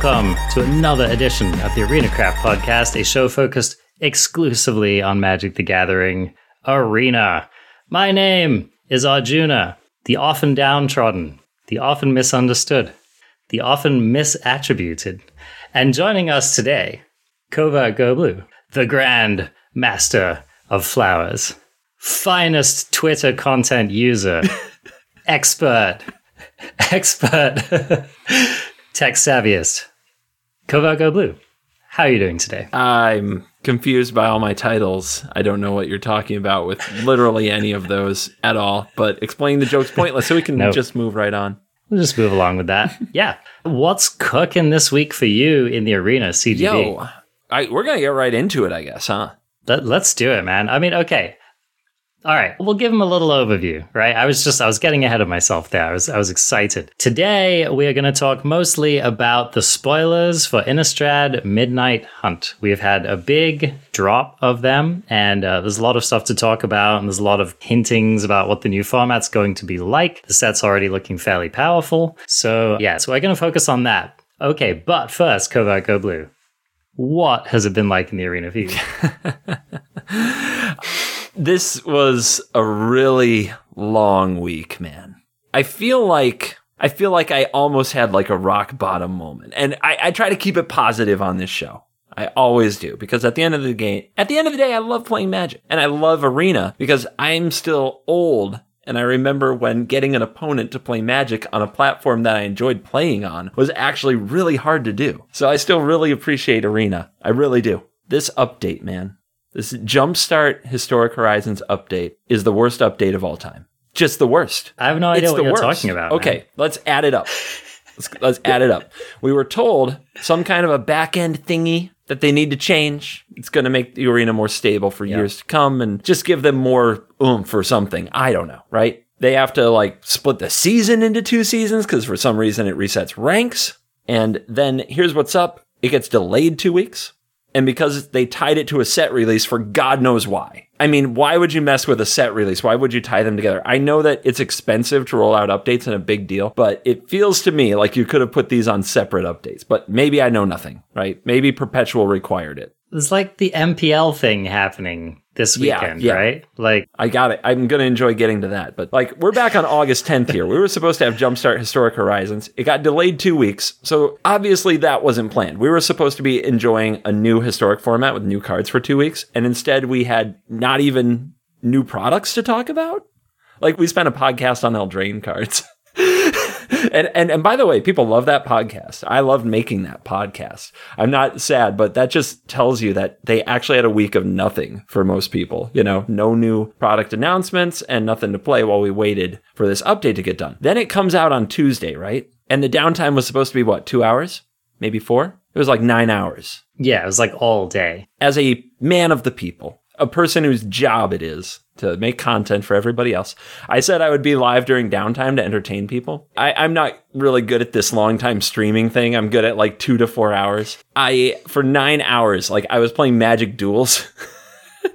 Welcome to another edition of the Arena Craft Podcast, a show focused exclusively on Magic the Gathering Arena. My name is Arjuna, the often downtrodden, the often misunderstood, the often misattributed. And joining us today, Covert Go Blue, the Grand Master of Flowers, finest Twitter content user, expert, expert, tech savviest, Covert Go Blue. How are you doing today? I'm confused by all my titles. I don't know what you're talking about with literally any of those at all. But explaining the joke's pointless, so we can Nope. just move right on. We'll just move along with that. yeah. What's cooking this week for you in the arena, CGB? Yo, I, we're gonna get right into it, I guess, huh? Let, let's do it, man. I mean, okay. All right, we'll give him a little overview, right? I was just I was getting ahead of myself there. I was I was excited. Today we are going to talk mostly about the spoilers for Innistrad Midnight Hunt. We have had a big drop of them, and uh, there's a lot of stuff to talk about, and there's a lot of hintings about what the new format's going to be like. The set's already looking fairly powerful, so yeah, so we're going to focus on that. Okay, but first, Covert Go Blue. What has it been like in the arena for you? This was a really long week, man. I feel like I feel like I almost had like a rock bottom moment. And I, I try to keep it positive on this show. I always do because at the end of the game, at the end of the day, I love playing Magic and I love Arena because I'm still old. And I remember when getting an opponent to play Magic on a platform that I enjoyed playing on was actually really hard to do. So I still really appreciate Arena. I really do. This update, man, this Jumpstart Historic Horizons update is the worst update of all time. Just the worst. I have no idea It's what you're worst. talking about. man. Okay, let's add it up. Let's, let's add it up. We were told some kind of a back end thingy that they need to change. It's going to make the arena more stable for years to come and just give them more oomph or something. I don't know, right? They have to like split the season into two seasons because for some reason it resets ranks. And then here's what's up it gets delayed two weeks. And because they tied it to a set release for God knows why. I mean, why would you mess with a set release? Why would you tie them together? I know that it's expensive to roll out updates and a big deal, but it feels to me like you could have put these on separate updates. But maybe I know nothing, right? Maybe Perpetual required it. There's like the MPL thing happening this Yeah, weekend, yeah. right? Like, I got it. I'm going to enjoy getting to that. But like, we're back on August 10th here. We were supposed to have Jumpstart Historic Horizons. It got delayed two weeks. So obviously that wasn't planned. We were supposed to be enjoying a new historic format with new cards for two weeks. And instead we had not even new products to talk about. Like we spent a podcast on Eldraine cards. and, and and by the way, people love that podcast. I loved making that podcast. I'm not sad, but that just tells you that they actually had a week of nothing for most people. You know, no new product announcements and nothing to play while we waited for this update to get done. Then it comes out on Tuesday, right? And the downtime was supposed to be what, two hours? Maybe four? It was like nine hours. yeah, it was like all day. As a man of the people, a person whose job it is to make content for everybody else. I said I would be live during downtime to entertain people. I, I'm not really good at this long time streaming thing. I'm good at like two to four hours. I, for nine hours, like I was playing Magic Duels.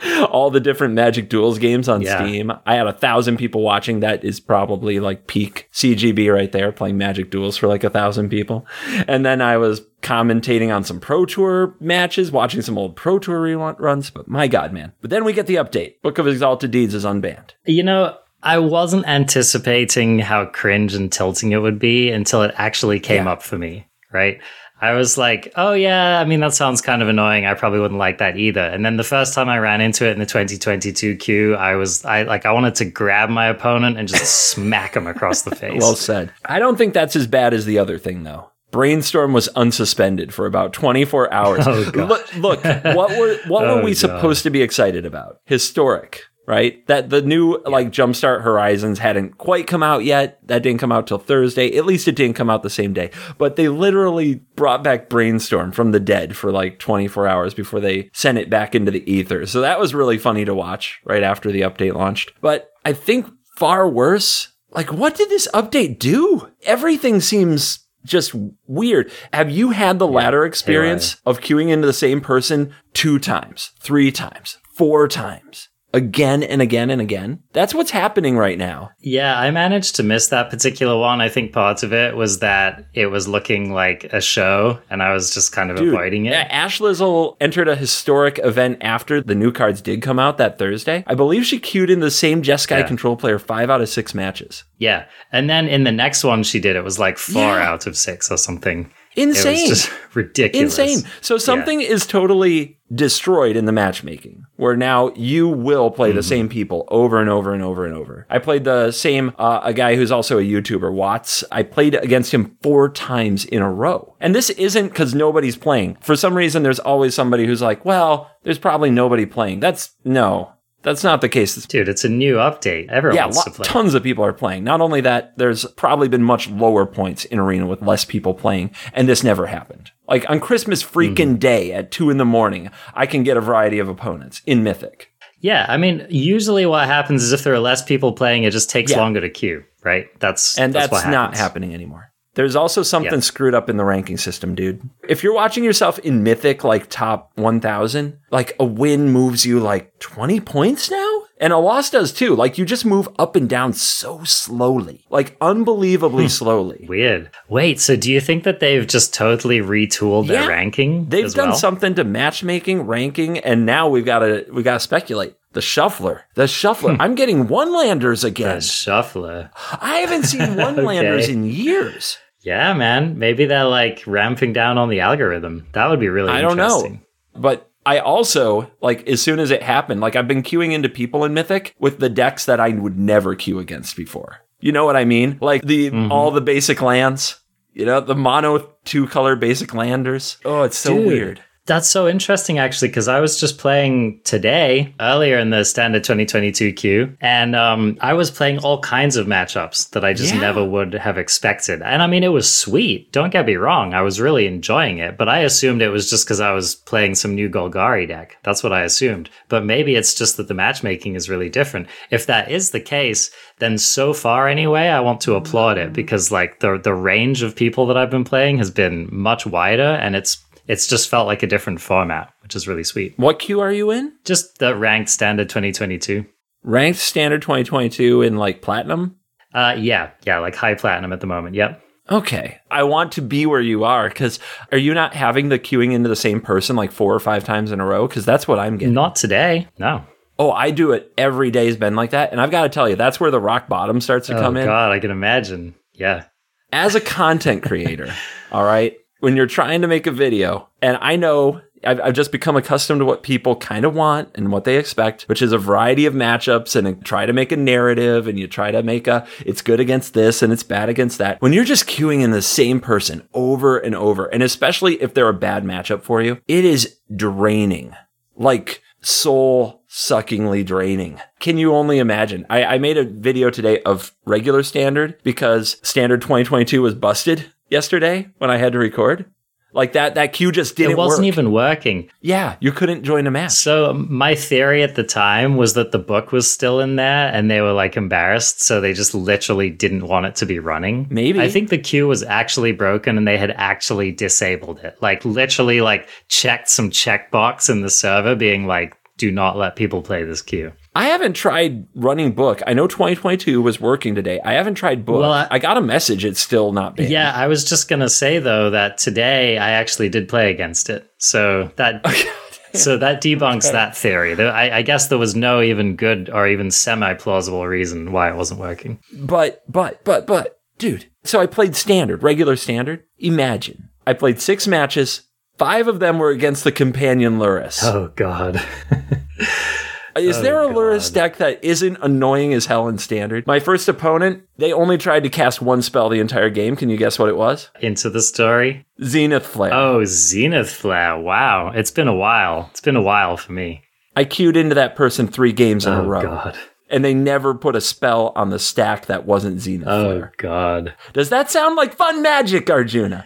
All the different Magic Duels games on Yeah. Steam. I had a thousand people watching. That is probably like peak CGB right there, playing Magic Duels for like a thousand people. And then I was commentating on some Pro Tour matches, watching some old Pro Tour reruns. But my God, man. But then we get the update Book of Exalted Deeds is unbanned. You know, I wasn't anticipating how cringe and tilting it would be until it actually came Yeah. up for me, right? I was like, oh, yeah, I mean, that sounds kind of annoying. I probably wouldn't like that either. And then the first time I ran into it in the 2022 queue, I was, I like, I wanted to grab my opponent and just smack him across the face. Well said. I don't think that's as bad as the other thing, though. Brainstorm was unsuspended for about 24 hours. Oh. Look, look, what were what Oh, were we God. supposed to be excited about? Historic, right? That the new like Jumpstart Horizons hadn't quite come out yet. That didn't come out till Thursday. At least it didn't come out the same day. But they literally brought back Brainstorm from the dead for like 24 hours before they sent it back into the ether. So that was really funny to watch right after the update launched. But I think far worse, like what did this update do? Everything seems just weird. Have you had the latter experience of queuing into the same person two times, three times, four times? Again and again and again. That's what's happening right now. Yeah, I managed to miss that particular one. I think part of it was that it was looking like a show and I was just kind of Dude, avoiding it. yeah, Ash Lizzle entered a historic event after the new cards did come out that Thursday. I believe she queued in the same Jeskai Yeah. control player five out of six matches. Yeah. And then in the next one she did, it was like four Yeah. out of six or something. Insane. It ridiculous. Insane. So something is totally destroyed in the matchmaking where now you will play Mm-hmm. the same people over and over and over and over. I played the same, uh, a guy who's also a YouTuber, Watts. I played against him four times in a row. And this isn't because nobody's playing. For some reason, there's always somebody who's like, well, there's probably nobody playing. That's no, that's not the case. Dude, it's a new update. Everyone Yeah, to play. tons of people are playing. Not only that, there's probably been much lower points in Arena with less people playing, and this never happened. Like on Christmas freaking Mm-hmm. day at two in the morning, I can get a variety of opponents in Mythic. Yeah, I mean, usually what happens is if there are less people playing, it just takes Yeah. longer to queue, right? That's And that's, what not happening anymore. There's also something screwed up in the ranking system, dude. If you're watching yourself in Mythic, like top 1000, like a win moves you like 20 points now? And a loss does too. Like you just move up and down so slowly, like Hmm. unbelievably slowly. Weird. Wait, so do you think that they've just totally retooled Yeah. their ranking? They've done well? something to matchmaking, ranking, and now we've got to we got to speculate. The shuffler, the shuffler. I'm getting one landers again. The shuffler. I haven't seen one landers Okay. in years. Yeah, man. Maybe they're like ramping down on the algorithm. That would be really I don't know. But I also like as soon as it happened, like I've been queuing into people in Mythic with the decks that I would never queue against before. You know what I mean? Like the Mm-hmm. all the basic lands. You know, the mono two color basic landers. Oh, it's so Dude. weird. That's so interesting, actually, because I was just playing today, earlier in the standard 2022 queue, and um, I was playing all kinds of matchups that I just Yeah. never would have expected. And I mean, it was sweet. Don't get me wrong. I was really enjoying it, but I assumed it was just because I was playing some new Golgari deck. That's what I assumed. But maybe it's just that the matchmaking is really different. If that is the case, then so far anyway, I want to applaud it because like the the range of people that I've been playing has been much wider and it's it's just felt like a different format, which is really sweet. What queue are you in? Just the ranked standard 2022. Ranked standard 2022 in like platinum? Uh yeah, yeah, like high platinum at the moment. Yep. Okay. I want to be where you are because are you not having the queuing into the same person like four or five times in a row? Because that's what I'm getting. Not today. No. Oh, I do it every day's been like that. And I've got to tell you, that's where the rock bottom starts to Oh come in. god, I can imagine. Yeah. As a content creator, all right, when you're trying to make a video, and I know I've, I've just become accustomed to what people kind of want and what they expect, which is a variety of matchups and try to make a narrative and you try to make a it's good against this and it's bad against that. When you're just queuing in the same person over and over, and especially if they're a bad matchup for you, it is draining. Like soul suckingly draining. Can you only imagine? I, I made a video today of regular standard because standard 2022 was busted yesterday when I had to record. Like that, that queue just didn't it wasn't work. even working. yeah, you couldn't join a match. So um, my theory at the time was that the book was still in there and they were like embarrassed, so they just literally didn't want it to be running. Maybe. I think the queue was actually broken and they had actually disabled it. Like literally like checked some checkbox in the server being like do not let people play this queue. I haven't tried running book. I know 2022 was working today. I haven't tried book. Well, I, I- got a message. It's still not banned. Yeah, I was just gonna say though that today I actually did play against it. So that so that debunks that theory. I, I guess there was no even good or even semi plausible reason why it wasn't working. But, but, but, but, dude. So I played standard, regular standard. Imagine. I played six matches. Five of them were against the companion Lurrus. Oh god. Is Oh, there a Lurrus deck that isn't annoying as hell in standard? My first opponent, they only tried to cast one spell the entire game. Can you guess what it was? Into the story. Zenith Flare. Oh, Zenith Flare. Wow. It's been a while. It's been a while for me. I queued into that person three games in a Oh row. god. And they never put a spell on the stack that wasn't Zenith Oh Flare. god. Does that sound like fun magic, Arjuna?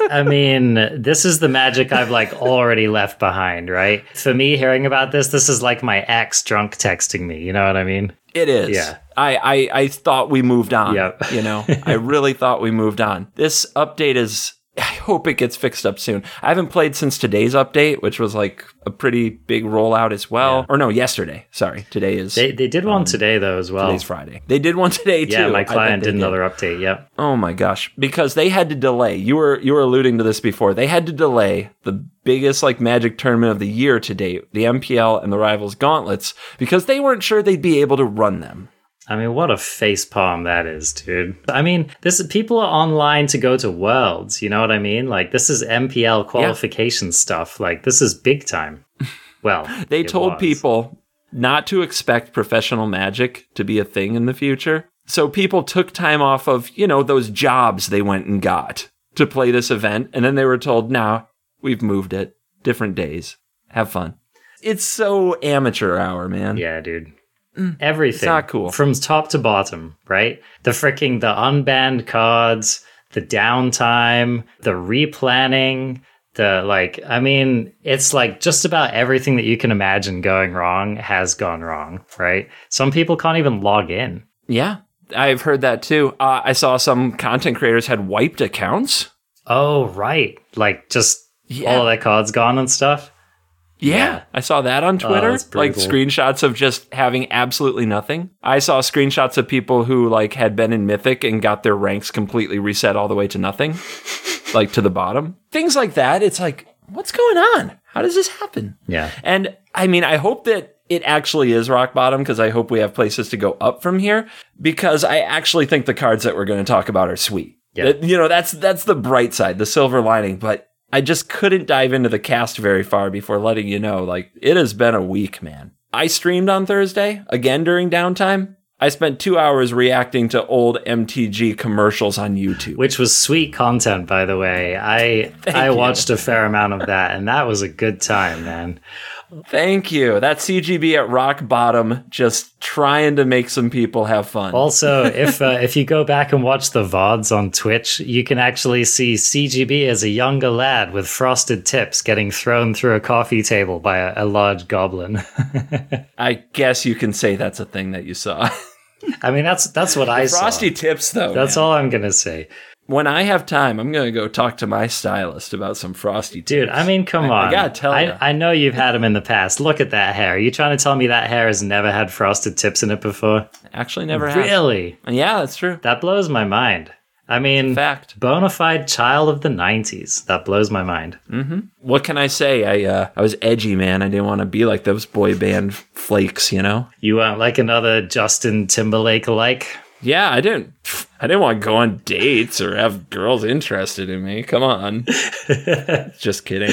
I mean, this is the magic I've like already left behind, right? For me, hearing about this, this is like my ex drunk texting me. You know what I mean? It is. Yeah. I, I, I thought we moved on. Yep. You know, I really thought we moved on. This update is I hope it gets fixed up soon. I haven't played since today's update, which was like a pretty big rollout as well. Yeah. Or no, yesterday. Sorry, today is They they did one um, today though as well. today's Friday. They did one today too. Yeah, my client they did another update. Yep. Oh my gosh, because they had to delay. You were you were alluding to this before. They had to delay the biggest like Magic tournament of the year to date, the MPL and the Rivals Gauntlets, because they weren't sure they'd be able to run them. I mean, what a face palm that is, dude. I mean, this is people are online to go to Worlds. You know what I mean? Like this is MPL qualification stuff. Like this is big time. Well, They told was. people not to expect professional Magic to be a thing in the future. So people took time off of, you know, those jobs they went and got to play this event, and then they were told, "Now we've moved it, different days. Have fun." It's so amateur hour, man. Yeah, dude. Everything. not cool. From top to bottom, right? The freaking the unbanned cards, the downtime, the replanning, the like I mean, it's like just about everything that you can imagine going wrong has gone wrong, right? Some people can't even log in. Yeah, I've heard that too. Uh, I saw some content creators had wiped accounts. Oh, right. Like just Yeah. all of their cards gone and stuff. Yeah, Yeah. I saw that on oh, Twitter. that's like brutal. screenshots of just having absolutely nothing. I saw screenshots of people who like had been in Mythic and got their ranks completely reset all the way to nothing, like to the bottom. Things like that. It's like, what's going on? How does this happen? Yeah. And I mean, I hope that it actually is rock bottom because I hope we have places to go up from here because I actually think the cards that we're going to talk about are sweet. Yeah. That- you know, that's that's the bright side, the silver lining, but I just couldn't dive into the cast very far before letting you know like it has been a week, man. I streamed on Thursday again during downtime. I spent 2 hours reacting to old MTG commercials on YouTube. Which was sweet content, by the way. I I you. watched a fair amount of that, and that was a good time, man. Thank you. That's CGB at rock bottom just trying to make some people have fun. Also, if uh, if you go back and watch the VODs on Twitch, you can actually see CGB as a younger lad with frosted tips getting thrown through a coffee table by a, a large goblin. I guess you can say that's a thing that you saw. I mean, that's that's what I Frosty saw. tips, though. That's man. all I'm gonna say, When I have time, I'm going to go talk to my stylist about some Frosty tips. dude. I mean, come I- I gotta tell. I, I know you've had them in the past. Look at that hair. Are you trying to tell me that hair has never had frosted tips in it before? Actually, never. Really? Yeah, that's true. That blows my mind. I mean, Fact. bona fide child of the 90s. That blows my mind. What can I say? I uh, I was edgy, man. I didn't want to be like those boy band flakes, you know. You weren't like another Justin Timberlake alike? Yeah, I didn't. I didn't want to go on dates or have girls interested in me. Come on. Just kidding.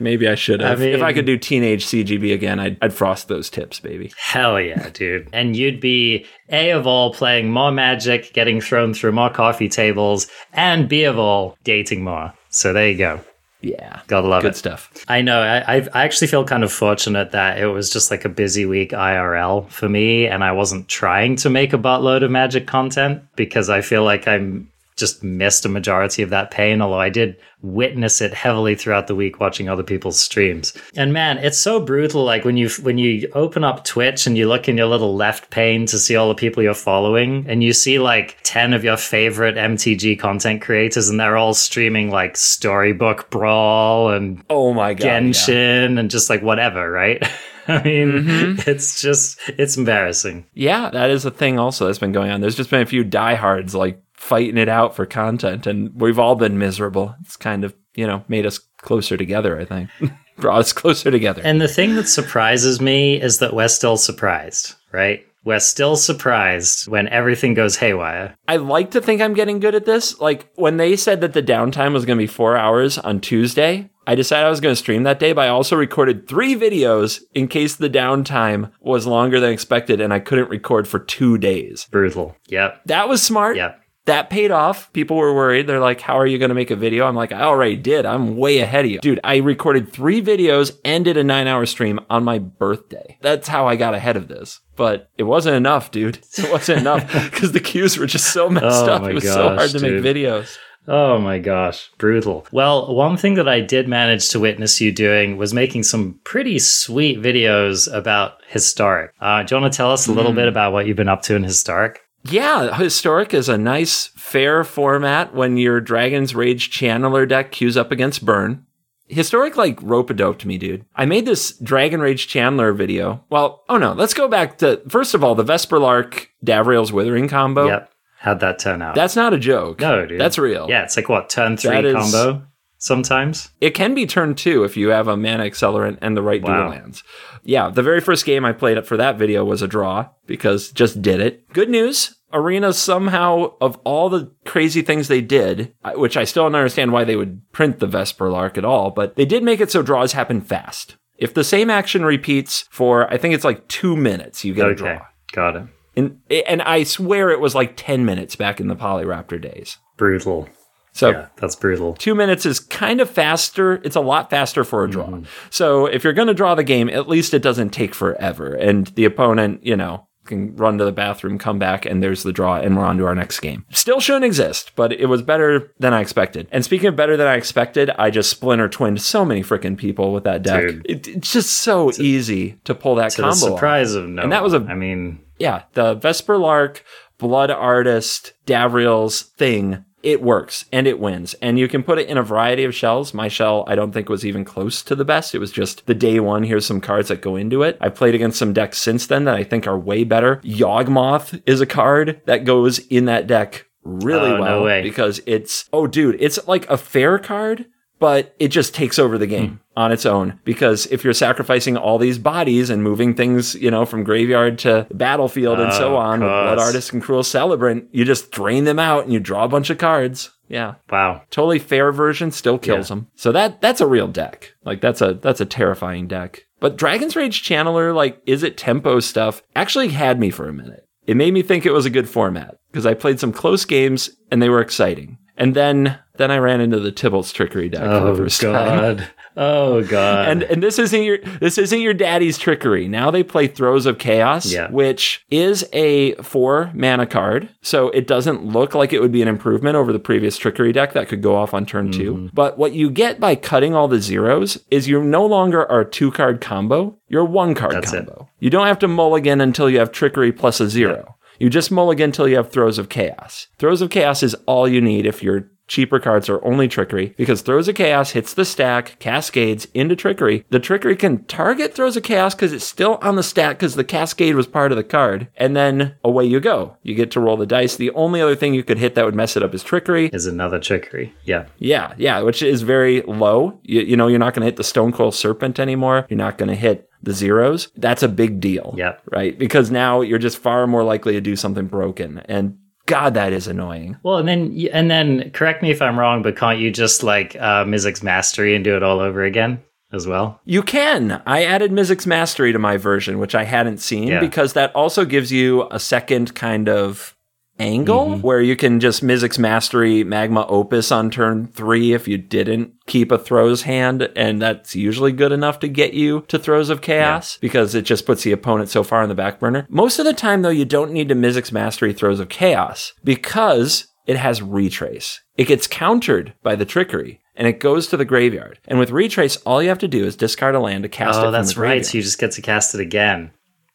Maybe I should have. I if I could do teenage CGB again, I'd, I'd frost those tips, baby. Hell yeah, dude. And you'd be A of all playing more magic, getting thrown through more coffee tables, and B of all dating more. So there you go. Yeah. Gotta love Good it. stuff. I know. I, I I actually feel kind of fortunate that it was just like a busy week IRL for me, and I wasn't trying to make a buttload of magic content because I feel like I'm just missed a majority of that pain. Although I did witness it heavily throughout the week watching other people's streams. And man, it's so brutal. Like when you when you open up Twitch and you look in your little left pane to see all the people you're following, and you see like ten of your favorite MTG content creators, and they're all streaming like Storybook Brawl and Oh my god. yeah. Genshin and just like whatever, right? I mean, Mm-hmm. it's just it's embarrassing. Yeah, that is a thing also that's been going on. There's just been a few diehards like fighting it out for content, and we've all been miserable. It's kind of, you know, made us closer together, I think. Brought us closer together. And the thing that surprises me is that we're still surprised, right? We're still surprised when everything goes haywire. I like to think I'm getting good at this. Like when they said that the downtime was going to be four hours on Tuesday, I decided I was going to stream that day, but I also recorded three videos in case the downtime was longer than expected and I couldn't record for two days. Brutal. Yep. That was smart. Yep. That paid off. People were worried. They're like, How are you going to make a video? I'm like, I already did. I'm way ahead of you. Dude, I recorded three videos and did a nine hour stream on my birthday. That's how I got ahead of this. But it wasn't enough, dude. It wasn't enough because the queues were just so messed Oh up. It was so hard to dude. make videos. Oh my gosh, brutal. Well, one thing that I did manage to witness you doing was making some pretty sweet videos about historic. Uh, do you want to tell us a little bit about what you've been up to in historic? Yeah, Historic is a nice, fair format when your Dragon's Rage Channeler deck queues up against Burn. Historic like rope a dope to me, dude. I made this Dragon Rage Channeler video. Well, oh no, let's go back to first of all the Vesperlark Davriel's Withering combo. Yep. How'd that turn out? That's not a joke. no, dude. That's real. Yeah, it's like what, turn three That is- combo sometimes? It can be turn two if you have a mana accelerant and the right Wow. dual lands. Yeah, the very first game I played up for that video was a draw because just did it. Good news. Arena somehow, of all the crazy things they did, which I still don't understand why they would print the Vesperlark at all, but they did make it so draws happen fast. If the same action repeats for, I think it's like two minutes, you get a draw. Got it. And, and I swear it was like 10 minutes back in the Polyraptor days. Brutal. So Yeah, that's brutal. two minutes is kind of faster. It's a lot faster for a draw. Mm-hmm. So if you're going to draw the game, at least it doesn't take forever. And the opponent, you know, can run to the bathroom, come back, and there's the draw, and we're on to our next game. Still shouldn't exist, but it was better than I expected. And speaking of better than I expected, I just splinter twinned so many freaking people with that deck. It, it's just so easy to pull that To combo. off. surprise of no. And that was a- I mean, Yeah, the Vesperlark, Blood Artist, Davriel's thing, it works and it wins. And you can put it in a variety of shells. My shell, I don't think was even close to the best. It was just the day one. Here's some cards that go into it. I've played against some decks since then that I think are way better. Yawgmoth is a card that goes in that deck really Oh, no well way. because it's, oh, dude, it's like a fair card. But it just takes over the game Hmm. on its own because if you're sacrificing all these bodies and moving things, you know, from graveyard to battlefield and so Oh, on with Blood. Artist and Cruel Celebrant, you just drain them out and you draw a bunch of cards. Yeah. wow. Totally fair version still kills them. So that that's a real deck. Like that's a that's a terrifying deck. But Dragon's Rage Channeler, like, is it tempo stuff? Actually had me for a minute. It made me think it was a good format because I played some close games and they were exciting. And then then I ran into the Tibalt's trickery deck for Oh the first time. god. Oh god. And and this isn't your this isn't your daddy's trickery. Now they play Throes of Chaos, Yeah. which is a four mana card. So it doesn't look like it would be an improvement over the previous trickery deck that could go off on turn Mm-hmm. two. But what you get by cutting all the zeros is you no longer are a two card combo, you're a one card That's it. combo. You don't have to mulligan until you have trickery plus a zero. You just mulligan until you have Throes of Chaos. Throes of Chaos is all you need if your cheaper cards are only Trickery, because Throes of Chaos hits the stack, cascades into Trickery. The Trickery can target Throes of Chaos because it's still on the stack because the Cascade was part of the card. And then away you go. You get to roll the dice. The only other thing you could hit that would mess it up is Trickery. is another trickery. Yeah. Yeah, yeah, which is very low. You, you know, you're not going to hit the Stonecoil Serpent anymore. You're not going to hit the zeros. That's a big deal. Yeah. Right? Because now you're just far more likely to do something broken. And God, that is annoying. Well, and then and then correct me if I'm wrong, but can't you just like uh Mizzix Mastery and do it all over again as well? You can. I added Mizzix Mastery to my version, which I hadn't seen, Yeah. because that also gives you a second kind of angle Mm-hmm. where you can just Mizzix Mastery Magma Opus on turn three if you didn't keep a throws hand, and that's usually good enough to get you to throes of chaos because it just puts the opponent so far on the back burner. Most of the time, though, you don't need to Mizzix Mastery throes of chaos because it has retrace. It gets countered by the trickery. And it goes to the graveyard. And with retrace, all you have to do is discard a land to cast it Oh, that's right. So you just get to cast it again.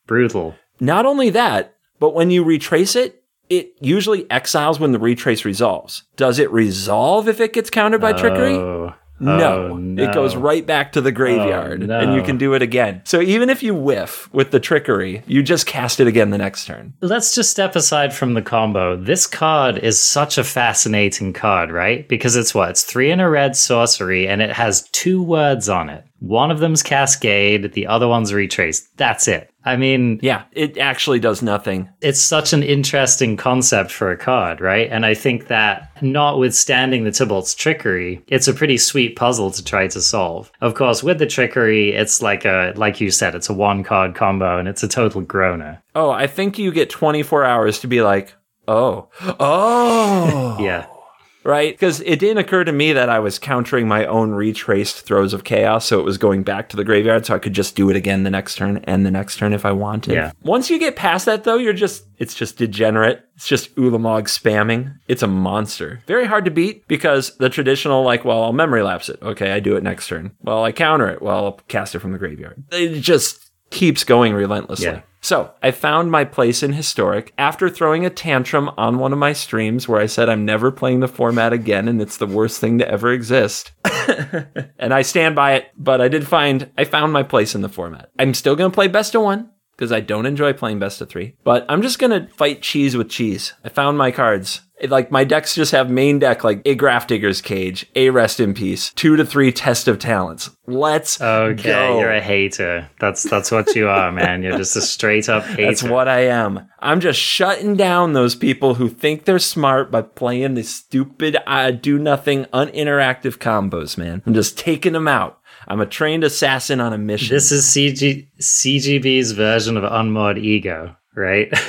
Brutal. Not only that, but when you retrace it, it usually exiles when the retrace resolves. Does it resolve if it gets countered by trickery? Oh, No. oh, It goes right back to the oh, graveyard Oh, and you can do it again. So even if you whiff with the trickery, you just cast it again the next turn. Let's just step aside from the combo. This card is such a fascinating card, right? Because it's what? It's three in a red sorcery and it has two words on it. One of them's Cascade, the other one's Retrace. That's it. I mean, Yeah, it actually does nothing. it's such an interesting concept for a card, right? And I think that notwithstanding the Tibalt's trickery, it's a pretty sweet puzzle to try to solve. Of course, with the trickery, it's like a like you said, it's a one card combo and it's a total groaner. Oh, I think you get 24 hours to be like, oh, oh. Yeah. Right? Because it didn't occur to me that I was countering my own retraced throes of chaos, so it was going back to the graveyard, so I could just do it again the next turn and the next turn if I wanted. Yeah. Once you get past that, though, you're just it's just degenerate. It's just Ulamog spamming. It's a monster. Very hard to beat because the traditional like, well, I'll memory lapse it. Okay, I do it next turn. Well, I counter it. Well, I'll cast it from the graveyard. It just keeps going relentlessly. Yeah. So I found my place in historic after throwing a tantrum on one of my streams where I said I'm never playing the format again and it's the worst thing to ever exist. and I stand by it, but I did find I found my place in the format. I'm still going to play best of one because I don't enjoy playing best of three, but I'm just going to fight cheese with cheese. I found my cards. Like my decks just have main deck like a Grafdigger's Cage, a Rest in Peace, two to three Test of Talents. Let's Okay, go. you're a hater. That's that's what you are, man. You're just a straight up hater. That's what I am. I'm just shutting down those people who think they're smart by playing these stupid, uh, do nothing, uninteractive combos, man. I'm just taking them out. I'm a trained assassin on a mission. This is CG CGB's version of Unmoored Ego, right?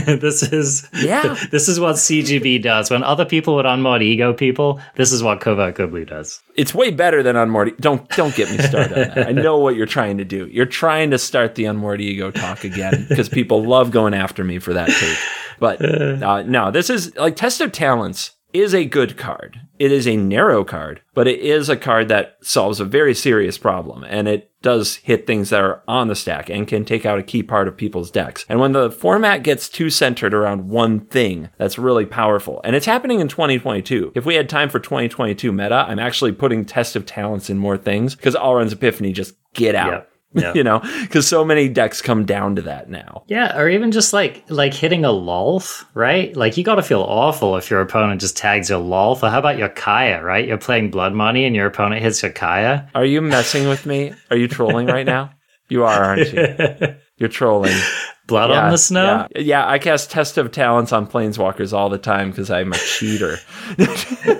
this is Yeah. This is what CGB does. When other people would unmoored ego people, this is what Covert Good does. it's way better than Unmoored. Don't don't get me started on that. I know what you're trying to do. You're trying to start the Unmoored ego talk again because people love going after me for that take. But uh, no, this is like Test of Talents is a good card. It is a narrow card, but it is a card that solves a very serious problem, and it does hit things that are on the stack and can take out a key part of people's decks. And when the format gets too centered around one thing, that's really powerful. And it's happening in 2022. If we had time for 2022 meta, I'm actually putting Test of Talents in more things because Alrund's Epiphany just get out. Yep. Yep. you know, because so many decks come down to that now. Yeah, or even just like like hitting a lolth, right? Like you got to feel awful if your opponent just tags your lolth. Or how about your Kaya, right? You're playing Blood Money and your opponent hits your Kaya. Are you messing with me? Are you trolling right now? You are, aren't you? You're trolling. Blood on the snow. Yeah, yeah, I cast Test of Talents on Planeswalkers all the time because I'm a cheater.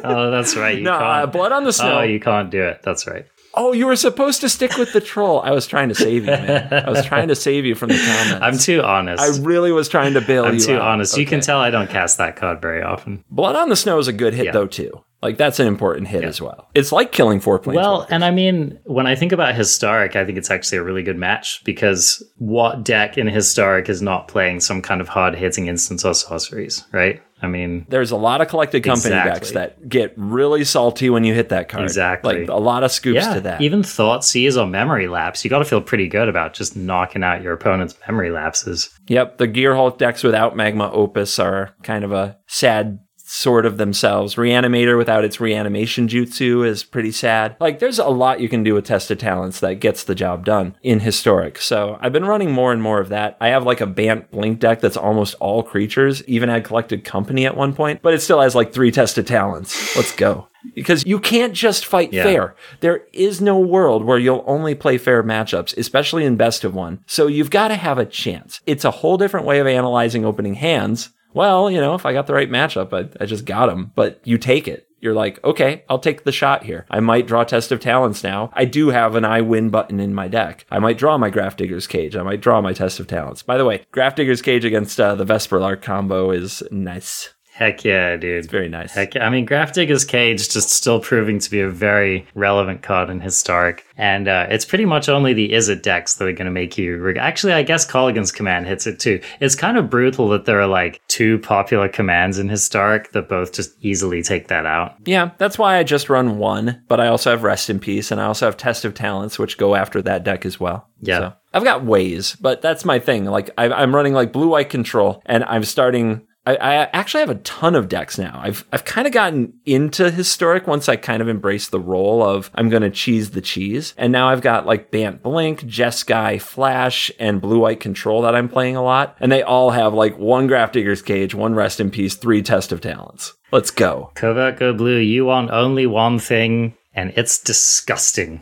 Oh, that's right. You no, uh. Blood on the Snow. oh, you can't do it. That's right. Oh, you were supposed to stick with the troll. I was trying to save you, man. I was trying to save you from the comments. I'm too honest. I really was trying to bail I'm you too out. honest. You can tell I don't cast that card very often. Blood on the Snow is a good hit, Yeah. though, too. Like, that's an important hit as well. It's like killing four planes. Well, and I mean, when I think about historic, I think it's actually a really good match because what deck in historic is not playing some kind of hard hitting instants or sorceries, right? I mean, There's a lot of collected company Exactly. decks that get really salty when you hit that card. Exactly. Like, a lot of scoops yeah, to that. even Thoughtseize or memory lapse, you got to feel pretty good about just knocking out your opponent's memory lapses. Yep, the Gearhulk decks without Magma Opus are kind of a sad sort of themselves. Reanimator without its reanimation jutsu is pretty sad. Like, there's a lot you can do with Test of Talents that gets the job done in Historic. So I've been running more and more of that. I have like a Bant Blink deck that's almost all creatures, even had Collected Company at one point, but it still has like three Test of Talents. Let's go. Because you can't just fight Yeah. fair. There is no world where you'll only play fair matchups, especially in best of one. So you've got to have a chance. It's a whole different way of analyzing opening hands. Well, you know, if I got the right matchup, I, I just got him. But you take it. You're like, okay, I'll take the shot here. I might draw Test of Talents now. I do have an I win button in my deck. I might draw my Grafdigger's Cage. I might draw my Test of Talents. By the way, Grafdigger's Cage against uh, the Vesperlark combo is nice. Heck yeah, dude. It's very nice. Heck, yeah. I mean, Grafdigger's Cage just still proving to be a very relevant card in Historic. And uh, it's pretty much only the Izzet decks that are going to make you. Reg- Actually, I guess Kolaghan's command hits it too. It's kind of brutal that there are like two popular commands in Historic that both just easily take that out. Yeah, that's why I just run one, but I also have Rest in Peace and I also have Test of Talents, which go after that deck as well. Yeah. So I've got ways, but that's my thing. Like I, I'm running like blue white control, and I'm starting. I, I actually have a ton of decks now. I've I've kind of gotten into historic once I kind of embraced the role of I'm going to cheese the cheese, and now I've got like Bant Blink, Jeskai, Flash, and blue white control that I'm playing a lot, and they all have like one Grafdigger's Cage, one Rest in Peace, three Test of Talents. Let's go. Covert Go Blue, you want only one thing, and it's disgusting.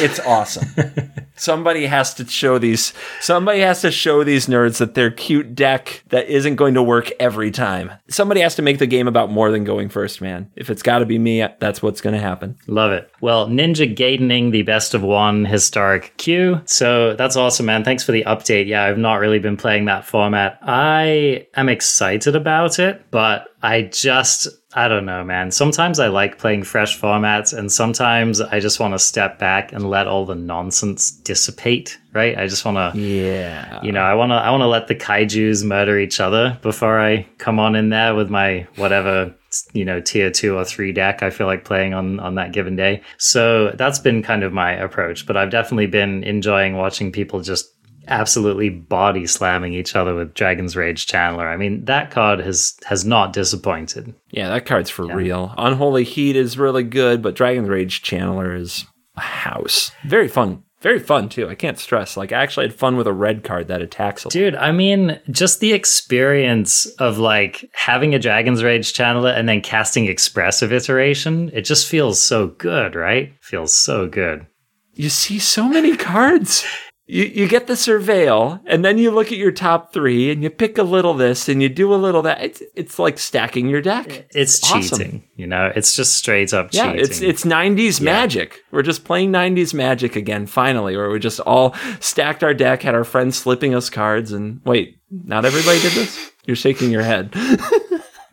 It's awesome. somebody has to show these somebody has to show these nerds that their cute deck that isn't going to work every time. Somebody has to make the game about more than going first, man. If it's got to be me, that's what's going to happen. Love it. Well, Ninja Gaidening the best of one historic queue. So that's awesome, man. Thanks for the update. Yeah, I've not really been playing that format. I am excited about it, but I just, I don't know, man. Sometimes I like playing fresh formats, and sometimes I just want to step back and let all the nonsense dissipate, right? I just want to Yeah. you know, I want to I want to let the kaiju's murder each other before I come on in there with my whatever you know tier 2 or 3 deck I feel like playing on on that given day. So that's been kind of my approach, but I've definitely been enjoying watching people just absolutely body slamming each other with Dragon's Rage Channeler. I mean, that card has has not disappointed. Yeah, that card's for real. Unholy Heat is really good, but Dragon's Rage Channeler is a house. Very fun. Very fun too. I can't stress. Like I actually had fun with a red card that attacks a. Dude, I mean, just the experience of like having a Dragon's Rage Channeler and then casting Expressive Iteration, it just feels so good, right? Feels so good. You see so many cards. You, you get the surveil, and then you look at your top three, and you pick a little this, and you do a little that. It's it's like stacking your deck. It's Awesome. cheating, you know. It's just straight up Yeah, cheating. it's it's '90s magic. We're just playing '90s magic again, finally, where we just all stacked our deck, had our friends slipping us cards, and wait, not everybody did this. You're shaking your head.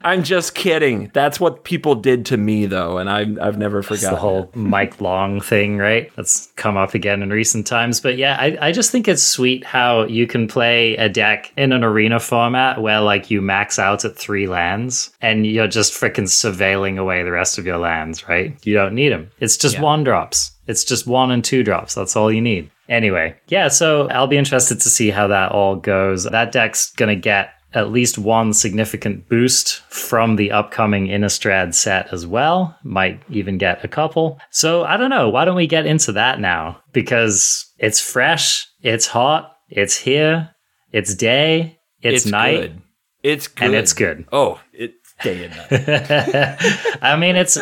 I'm just kidding. That's what people did to me, though, and I've I've never It's forgotten. the whole Mike Long thing, right? That's come up again in recent times. But yeah, I, I just think it's sweet how you can play a deck in an arena format where like you max out at three lands and you're just freaking surveilling away the rest of your lands, right? You don't need them. It's just one drops. It's just one and two drops. That's all you need. Anyway, yeah, so I'll be interested to see how that all goes. That deck's going to get at least one significant boost from the upcoming Innistrad set as well. Might even get a couple. So I don't know. Why don't we get into that now? Because it's fresh, it's hot, it's here, it's day, it's, night, good. It's good. and it's good. Oh, it's day and night. I mean, it's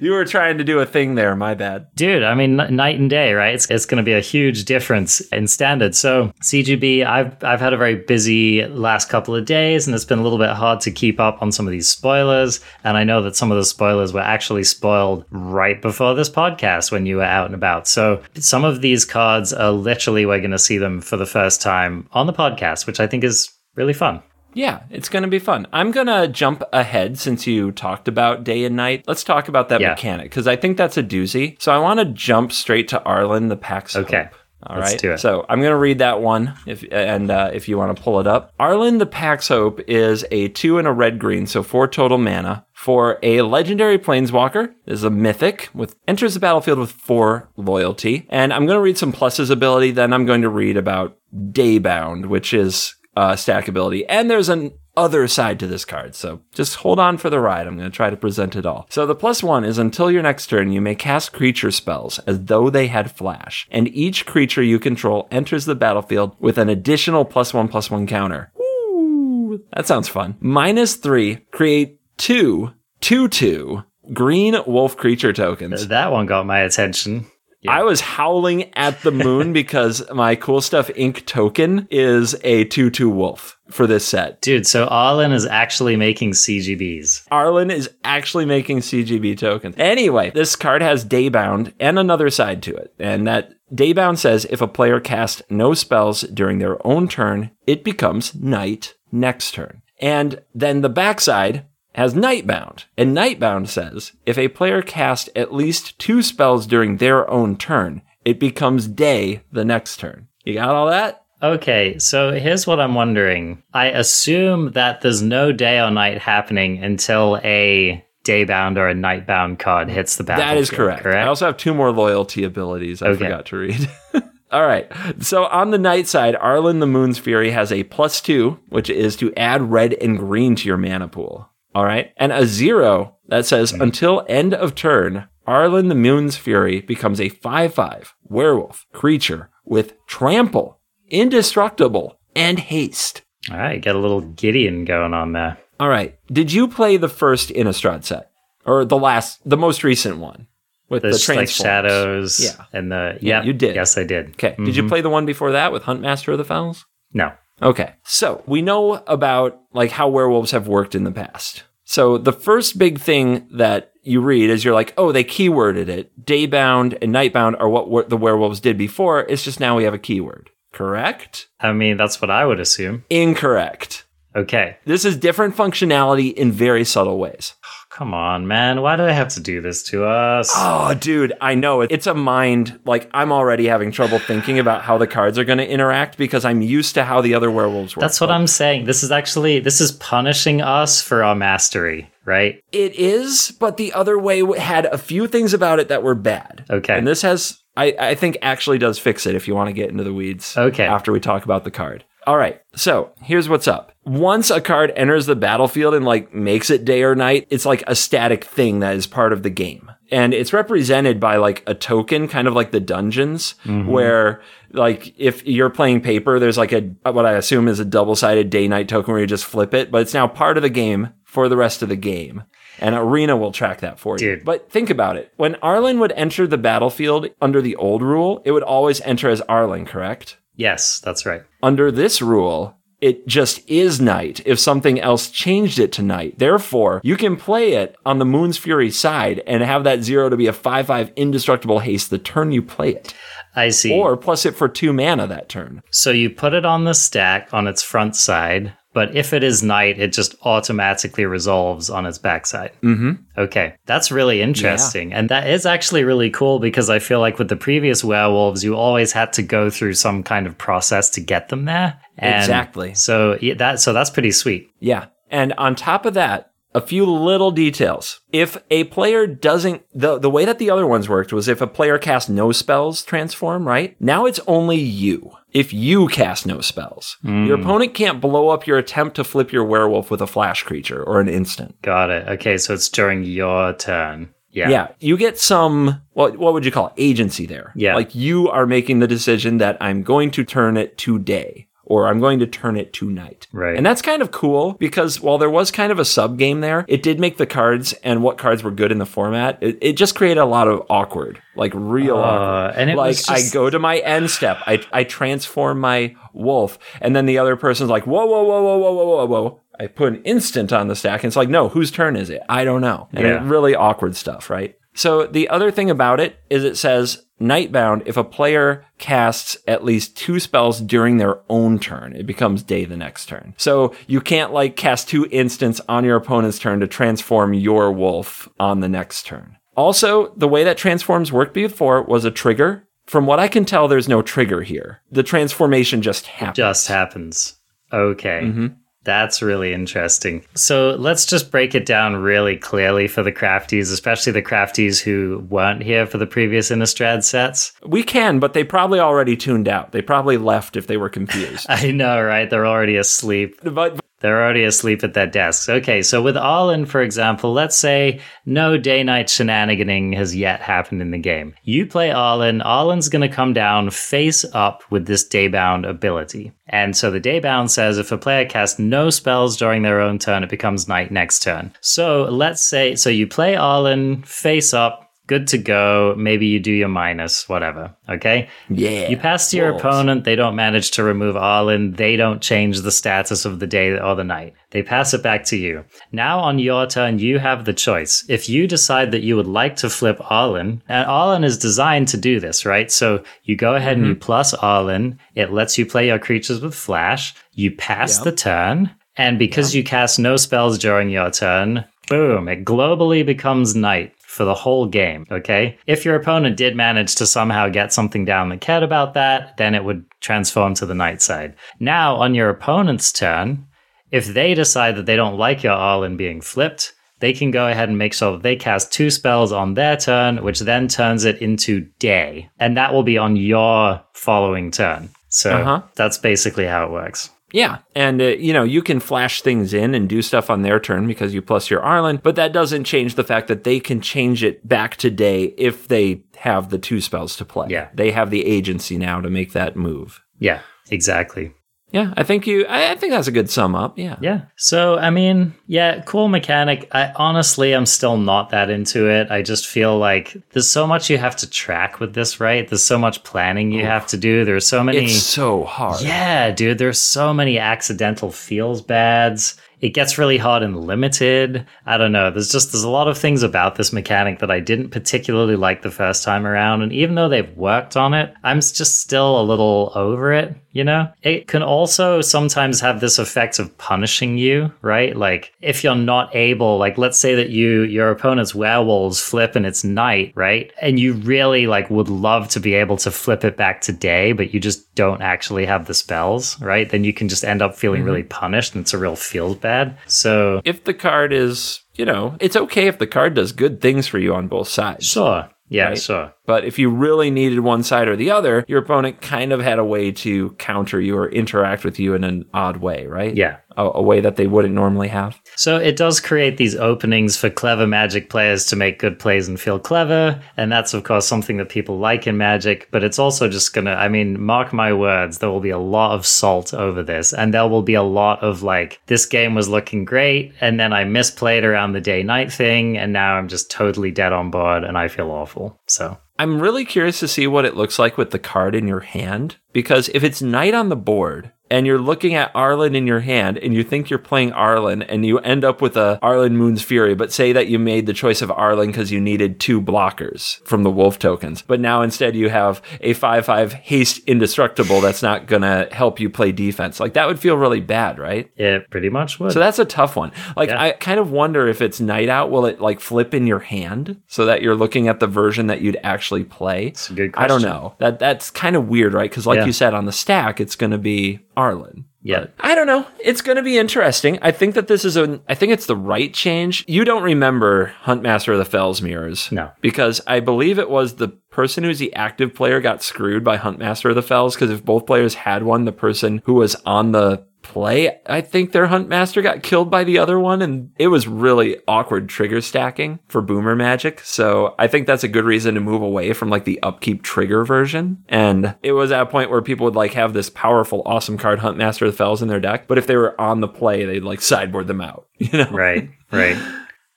you were trying to do a thing there. My bad. dude i mean n- night and day right it's, it's going to be a huge difference in standard so cgb i've i've had a very busy last couple of days and it's been a little bit hard to keep up on some of these spoilers and i know that some of the spoilers were actually spoiled right before this podcast when you were out and about so some of these cards are literally we're going to see them for the first time on the podcast which i think is really fun Yeah, it's going to be fun. I'm going to jump ahead since you talked about day and night. Let's talk about that Yeah. mechanic because I think that's a doozy. So I want to jump straight to Arlinn, the Pack's. Okay. Hope. All Let's right. do it. So I'm going to read that one if and uh, if you want to pull it up. Arlinn the Pack's Hope is a two and a red green, so four total mana for a legendary planeswalker. This is a mythic with enters the battlefield with four loyalty. And I'm going to read some pluses ability. Then I'm going to read about Daybound, which is uh, stack ability. And there's an other side to this card. So just hold on for the ride. I'm going to try to present it all. So the plus one is until your next turn, you may cast creature spells as though they had flash. And each creature you control enters the battlefield with an additional plus one plus one counter. Ooh, that sounds fun. Minus three, create two, two, two green wolf creature tokens. that one got my attention I was howling at the moon because my Cool Stuff Inc token is a 2 2 wolf for this set. dude so arlinn is actually making cgbs Arlinn is actually making CGB tokens. Anyway, this card has Daybound and another side to it. And that Daybound says if a player casts no spells during their own turn, it becomes night next turn. And then the backside has Nightbound. And Nightbound says if a player casts at least two spells during their own turn, it becomes day the next turn. You got all that? Okay, so here's what I'm wondering. I assume that there's no day or night happening until a daybound or a nightbound card hits the battlefield. That is correct. I also have two more loyalty abilities I Okay. forgot to read. All right. So on the night side, Arlinn the Moon's Fury has a plus two, which is to add red and green to your mana pool. All right. And a zero that says hmm. until end of turn, Arlinn the Moon's Fury becomes a 5 5 werewolf creature with trample, indestructible, and haste. All right, get a little Gideon going on there. All right. Did you play the first Innistrad set? Or the last, the most recent one? With the There's like shadows Yeah. and the Yeah, Yep, you did. Yes, I did. Okay. Did you mm-hmm. play the one before that with Huntmaster of the Fells? No. Okay. So we know about like how werewolves have worked in the past. So the first big thing that you read is you're like, oh, they keyworded it. Daybound and Nightbound are what were- the werewolves did before. It's just now we have a keyword. Correct? I mean, that's what I would assume. Incorrect. Okay. This is different functionality in very subtle ways. Come on, man. Why do they have to do this to us? Oh, dude, I know. It's a mind. Like, I'm already having trouble thinking about how the cards are going to interact because I'm used to how the other werewolves work. That's what I'm saying. This is actually this is punishing us for our mastery, right? It is, but the other way had a few things about it that were bad. Okay. And this has I, I think actually does fix it if you want to get into the weeds. Okay. After we talk about the card. All right. So here's what's up. Once a card enters the battlefield and like makes it day or night, it's like a static thing that is part of the game. And it's represented by like a token, kind of like the dungeons, mm-hmm. where like if you're playing paper, there's like a what I assume is a double sided day night token where you just flip it, but it's now part of the game for the rest of the game. And Arena will track that for you. But think about it. When Arlinn would enter the battlefield under the old rule, it would always enter as Arlinn, correct? Yes, that's right. Under this rule, it just is night if something else changed it to night. Therefore, you can play it on the Moon's Fury side and have that zero to be a 5 5 indestructible haste the turn you play it. I see. Or plus it for two mana that turn. So you put it on the stack on its front side, but if it is night, it just automatically resolves on its backside. Mm-hmm. Okay, that's really interesting. And that is actually really cool because I feel like with the previous werewolves, you always had to go through some kind of process to get them there. And Exactly. So yeah, that so that's pretty sweet. Yeah. And on top of that, a few little details. If a player doesn't, the, the way that the other ones worked was if a player cast no spells transform, right? Now it's only you. If you cast no spells, hmm. your opponent can't blow up your attempt to flip your werewolf with a flash creature or an instant. Got it. Okay, so it's during your turn. Yeah. Yeah, you get some what what would you call it? agency there. Yeah. like you are making the decision that I'm going to turn it today or I'm going to turn it tonight. Right. and that's kind of cool because while there was kind of a sub game there, it did make the cards and what cards were good in the format. It, it just created a lot of awkward, like real awkward. Uh, and it like was just- I go to my end step, I I transform my wolf, and then the other person's like, whoa, whoa, whoa, whoa, whoa, whoa, whoa, whoa. I put an instant on the stack, and it's like, no, whose turn is it? I don't know. And Yeah. it really awkward stuff, right? So the other thing about it is it says Nightbound, if a player casts at least two spells during their own turn, it becomes day the next turn. So you can't like cast two instants on your opponent's turn to transform your wolf on the next turn. Also, the way that transforms worked before was a trigger. From what I can tell, there's no trigger here. The transformation just happens. Just happens. Okay. Mm-hmm. That's really interesting. So let's just break it down really clearly for the crafties, especially the crafties who weren't here for the previous Innistrad sets. we can, but they probably already tuned out. They probably left if they were confused. I know, right? They're already asleep. but They're already asleep at their desks. Okay, so with Arlinn, for example, let's say no day night shenaniganing has yet happened in the game. You play Arlinn, Arlinn's going to come down face up with this daybound ability. And so the daybound says if a player casts no spells during their own turn, it becomes night next turn. So let's say, so you play Arlinn face up. Good to go. Maybe you do your minus, whatever. Okay. yeah. You pass to your Wolves. opponent, they don't manage to remove Arlinn, they don't change the status of the day or the night. They pass it back to you. Now on your turn, you have the choice. If you decide that you would like to flip Arlinn, and Arlinn is designed to do this, right? So you go ahead and you mm-hmm. plus Arlinn, it lets you play your creatures with flash, you pass Yep. the turn, and because you cast no spells during your turn, boom, it globally becomes night for the whole game, okay? If your opponent did manage to somehow get something down that cared about that, then it would transform to the night side. Now, on your opponent's turn, if they decide that they don't like your Arlinn being flipped, they can go ahead and make sure that they cast two spells on their turn, which then turns it into day. And that will be on your following turn. So Uh-huh. that's basically how it works. Yeah, and uh, you know you can flash things in and do stuff on their turn because you plus your Arlinn, but that doesn't change the fact that they can change it back to day if they have the two spells to play. Yeah. they have the agency now to make that move. Yeah, exactly. Yeah, I think you. I, I think that's a good sum up. Yeah. Yeah. So, I mean, yeah, cool mechanic. I honestly, I'm still not that into it. I just feel like there's so much you have to track with this, right? There's so much planning you have to do. There's so many. It's so hard. Yeah, dude, there's so many accidental feels bads. It gets really hard and limited. I don't know. There's just there's a lot of things about this mechanic that I didn't particularly like the first time around, and even though they've worked on it, I'm just still a little over it, you know? It can also sometimes have this effect of punishing you, right? Like if you're not able, like let's say that you your opponent's werewolves flip and it's night, right? And you really like would love to be able to flip it back to day, but you just don't actually have the spells, right? Then you can just end up feeling mm-hmm. really punished and it's a real feels bad. So If the card is, you know, it's okay if the card does good things for you on both sides. Sure. Yeah, right? sure. But if you really needed one side or the other, your opponent kind of had a way to counter you or interact with you in an odd way, right? Yeah. A, a way that they wouldn't normally have. So it does create these openings for clever Magic players to make good plays and feel clever. And that's, of course, something that people like in Magic. But it's also just going to, I mean, mark my words, there will be a lot of salt over this. And there will be a lot of like, this game was looking great. And then I misplayed around the day night thing. And now I'm just totally dead on board and I feel awful. So. I'm really curious to see what it looks like with the card in your hand because if it's night on the board and you're looking at Arlinn in your hand and you think you're playing Arlinn and you end up with a Arlinn Moon's Fury, but say that you made the choice of Arlinn because you needed two blockers from the wolf tokens, but now instead you have a 5 5 haste indestructible that's not going to help you play defense. Like that would feel really bad, right? It pretty much would. So that's a tough one. Like Yeah. I kind of wonder if it's night out, will it like flip in your hand so that you're looking at the version that you'd actually play? It's a good I don't know. That that's kind of weird, right? Because like Yeah. you said on the stack, it's going to be Arlinn. Yeah. I don't know. It's going to be interesting. I think that this is a. I think it's the right change. You don't remember Huntmaster of the Fells mirrors, No. because I believe it was the person who's the active player got screwed by Huntmaster of the Fells. Because if both players had one, the person who was on the play, I think their Huntmaster got killed by the other one, and it was really awkward trigger stacking for Boomer Magic. So I think that's a good reason to move away from like the upkeep trigger version. And it was at a point where people would like have this powerful, awesome card, Huntmaster of the Fells, in their deck, but if they were on the play, they'd like sideboard them out. You know? Right, right.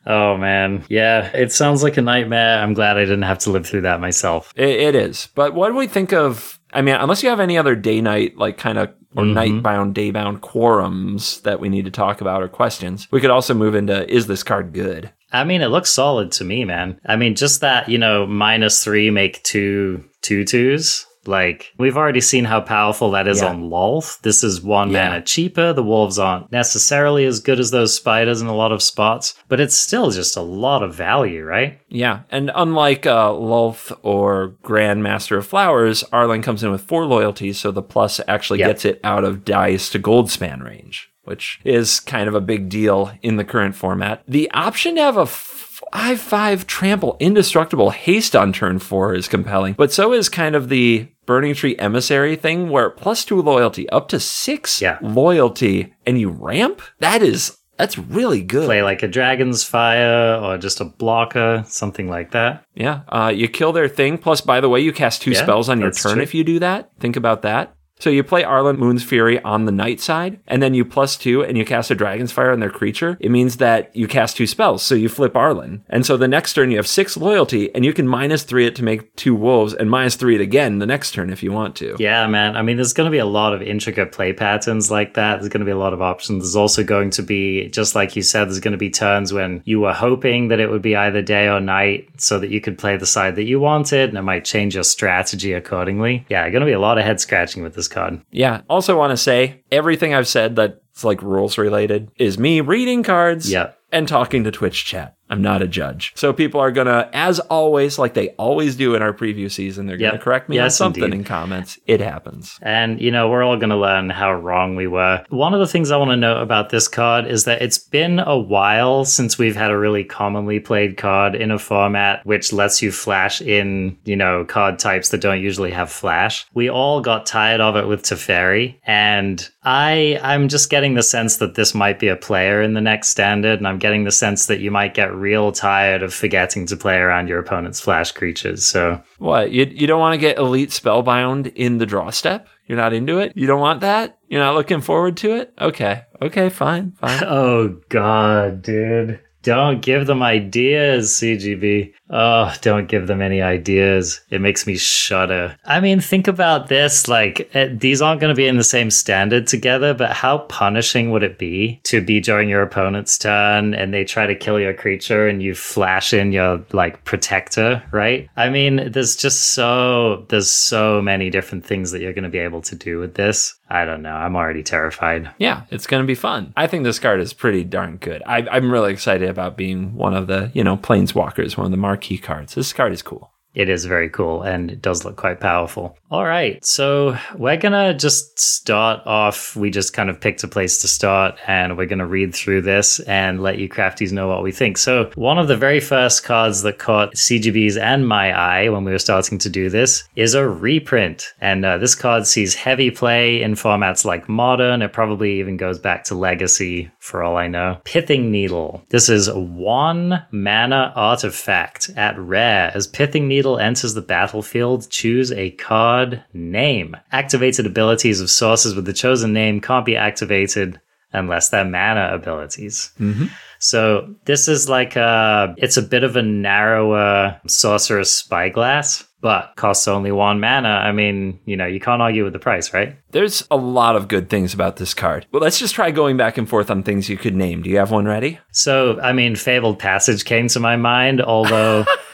Oh man. Yeah, it sounds like a nightmare. I'm glad I didn't have to live through that myself. It, it is. But what do we think of? I mean, unless you have any other day night, like kind of, or Mhm. night bound, day bound quorums that we need to talk about or questions, we could also move into is this card good? I mean, it looks solid to me, man. I mean, just that, you know, minus three make two two twos. Like, we've already seen how powerful that is Yeah. on Lolth. This is one Yeah. mana cheaper. The wolves aren't necessarily as good as those spiders in a lot of spots, but it's still just a lot of value, right? Yeah. And unlike uh, Lolth or Grandmaster of Flowers, Arlinn comes in with four loyalties, so the plus actually Yep. gets it out of dice to Goldspan range, which is kind of a big deal in the current format. The option to have a 5 5 trample indestructible haste on turn four is compelling, but so is kind of the Burning Tree Emissary thing where plus two loyalty, up to six Yeah. loyalty, and you ramp? That is. That's really good. Play like a dragon's fire or just a blocker, something like that. Yeah. Uh, you kill their thing. Plus, by the way, you cast two Yeah, spells on your turn true. if you do that. Think about that. So you play Arlinn Moon's Fury on the night side, and then you plus two and you cast a Dragon's Fire on their creature. It means that you cast two spells, so you flip Arlinn. And so the next turn you have six loyalty, and you can minus three it to make two wolves, and minus three it again the next turn if you want to. Yeah, man. I mean, there's going to be a lot of intricate play patterns like that. There's going to be a lot of options. There's also going to be, just like you said, there's going to be turns when you were hoping that it would be either day or night so that you could play the side that you wanted, and it might change your strategy accordingly. Yeah, going to be a lot of head scratching with this card. Yeah. Also, want to say everything I've said that's like rules related is me reading cards. Yeah. and talking to Twitch chat. I'm not a judge. So people are going to, as always, like they always do in our preview season, they're going to correct me on something indeed. in comments. It happens. And, you know, we're all going to learn how wrong we were. One of the things I want to note about this card is that it's been a while since we've had a really commonly played card in a format which lets you flash in, you know, card types that don't usually have flash. We all got tired of it with Teferi. And I, I'm just getting the sense that this might be a player in the next standard. And I'm getting the sense that you might get real tired of forgetting to play around your opponent's flash creatures. So, What? You, you don't want to get Elite Spellbinder in the draw step? You're not into it? You don't want that? You're not looking forward to it? Okay. Okay, fine. Fine. Oh god, dude. Don't give them ideas, CGB. Oh, don't give them any ideas. It makes me shudder. I mean, think about this. Like, eh, these aren't going to be in the same standard together, but how punishing would it be to be during your opponent's turn and they try to kill your creature and you flash in your, like, protector, right? I mean, there's just so, there's so many different things that you're going to be able to do with this. I don't know. I'm already terrified. Yeah, it's going to be fun. I think this card is pretty darn good. I, I'm really excited about being one of the, you know, Planeswalkers, one of the marquee cards. This card is cool. It is very cool and it does look quite powerful. All right, so we're gonna just start off. We just kind of picked a place to start and we're gonna read through this and let you crafties know what we think. So, one of the very first cards that caught CGB's and my eye when we were starting to do this is a reprint. And uh, this card sees heavy play in formats like Modern. It probably even goes back to Legacy for all I know. Pithing Needle. This is one mana artifact at rare. As Pithing Needle enters the battlefield, choose a card name. Activated abilities of sources with the chosen name can't be activated unless they're mana abilities. Mm-hmm. So this is like a, it's a bit of a narrower Sorcerous Spyglass, but costs only one mana. I mean, you know, you can't argue with the price, right? There's a lot of good things about this card. But let's just try going back and forth on things you could name. Do you have one ready? So, I mean, Fabled Passage came to my mind, although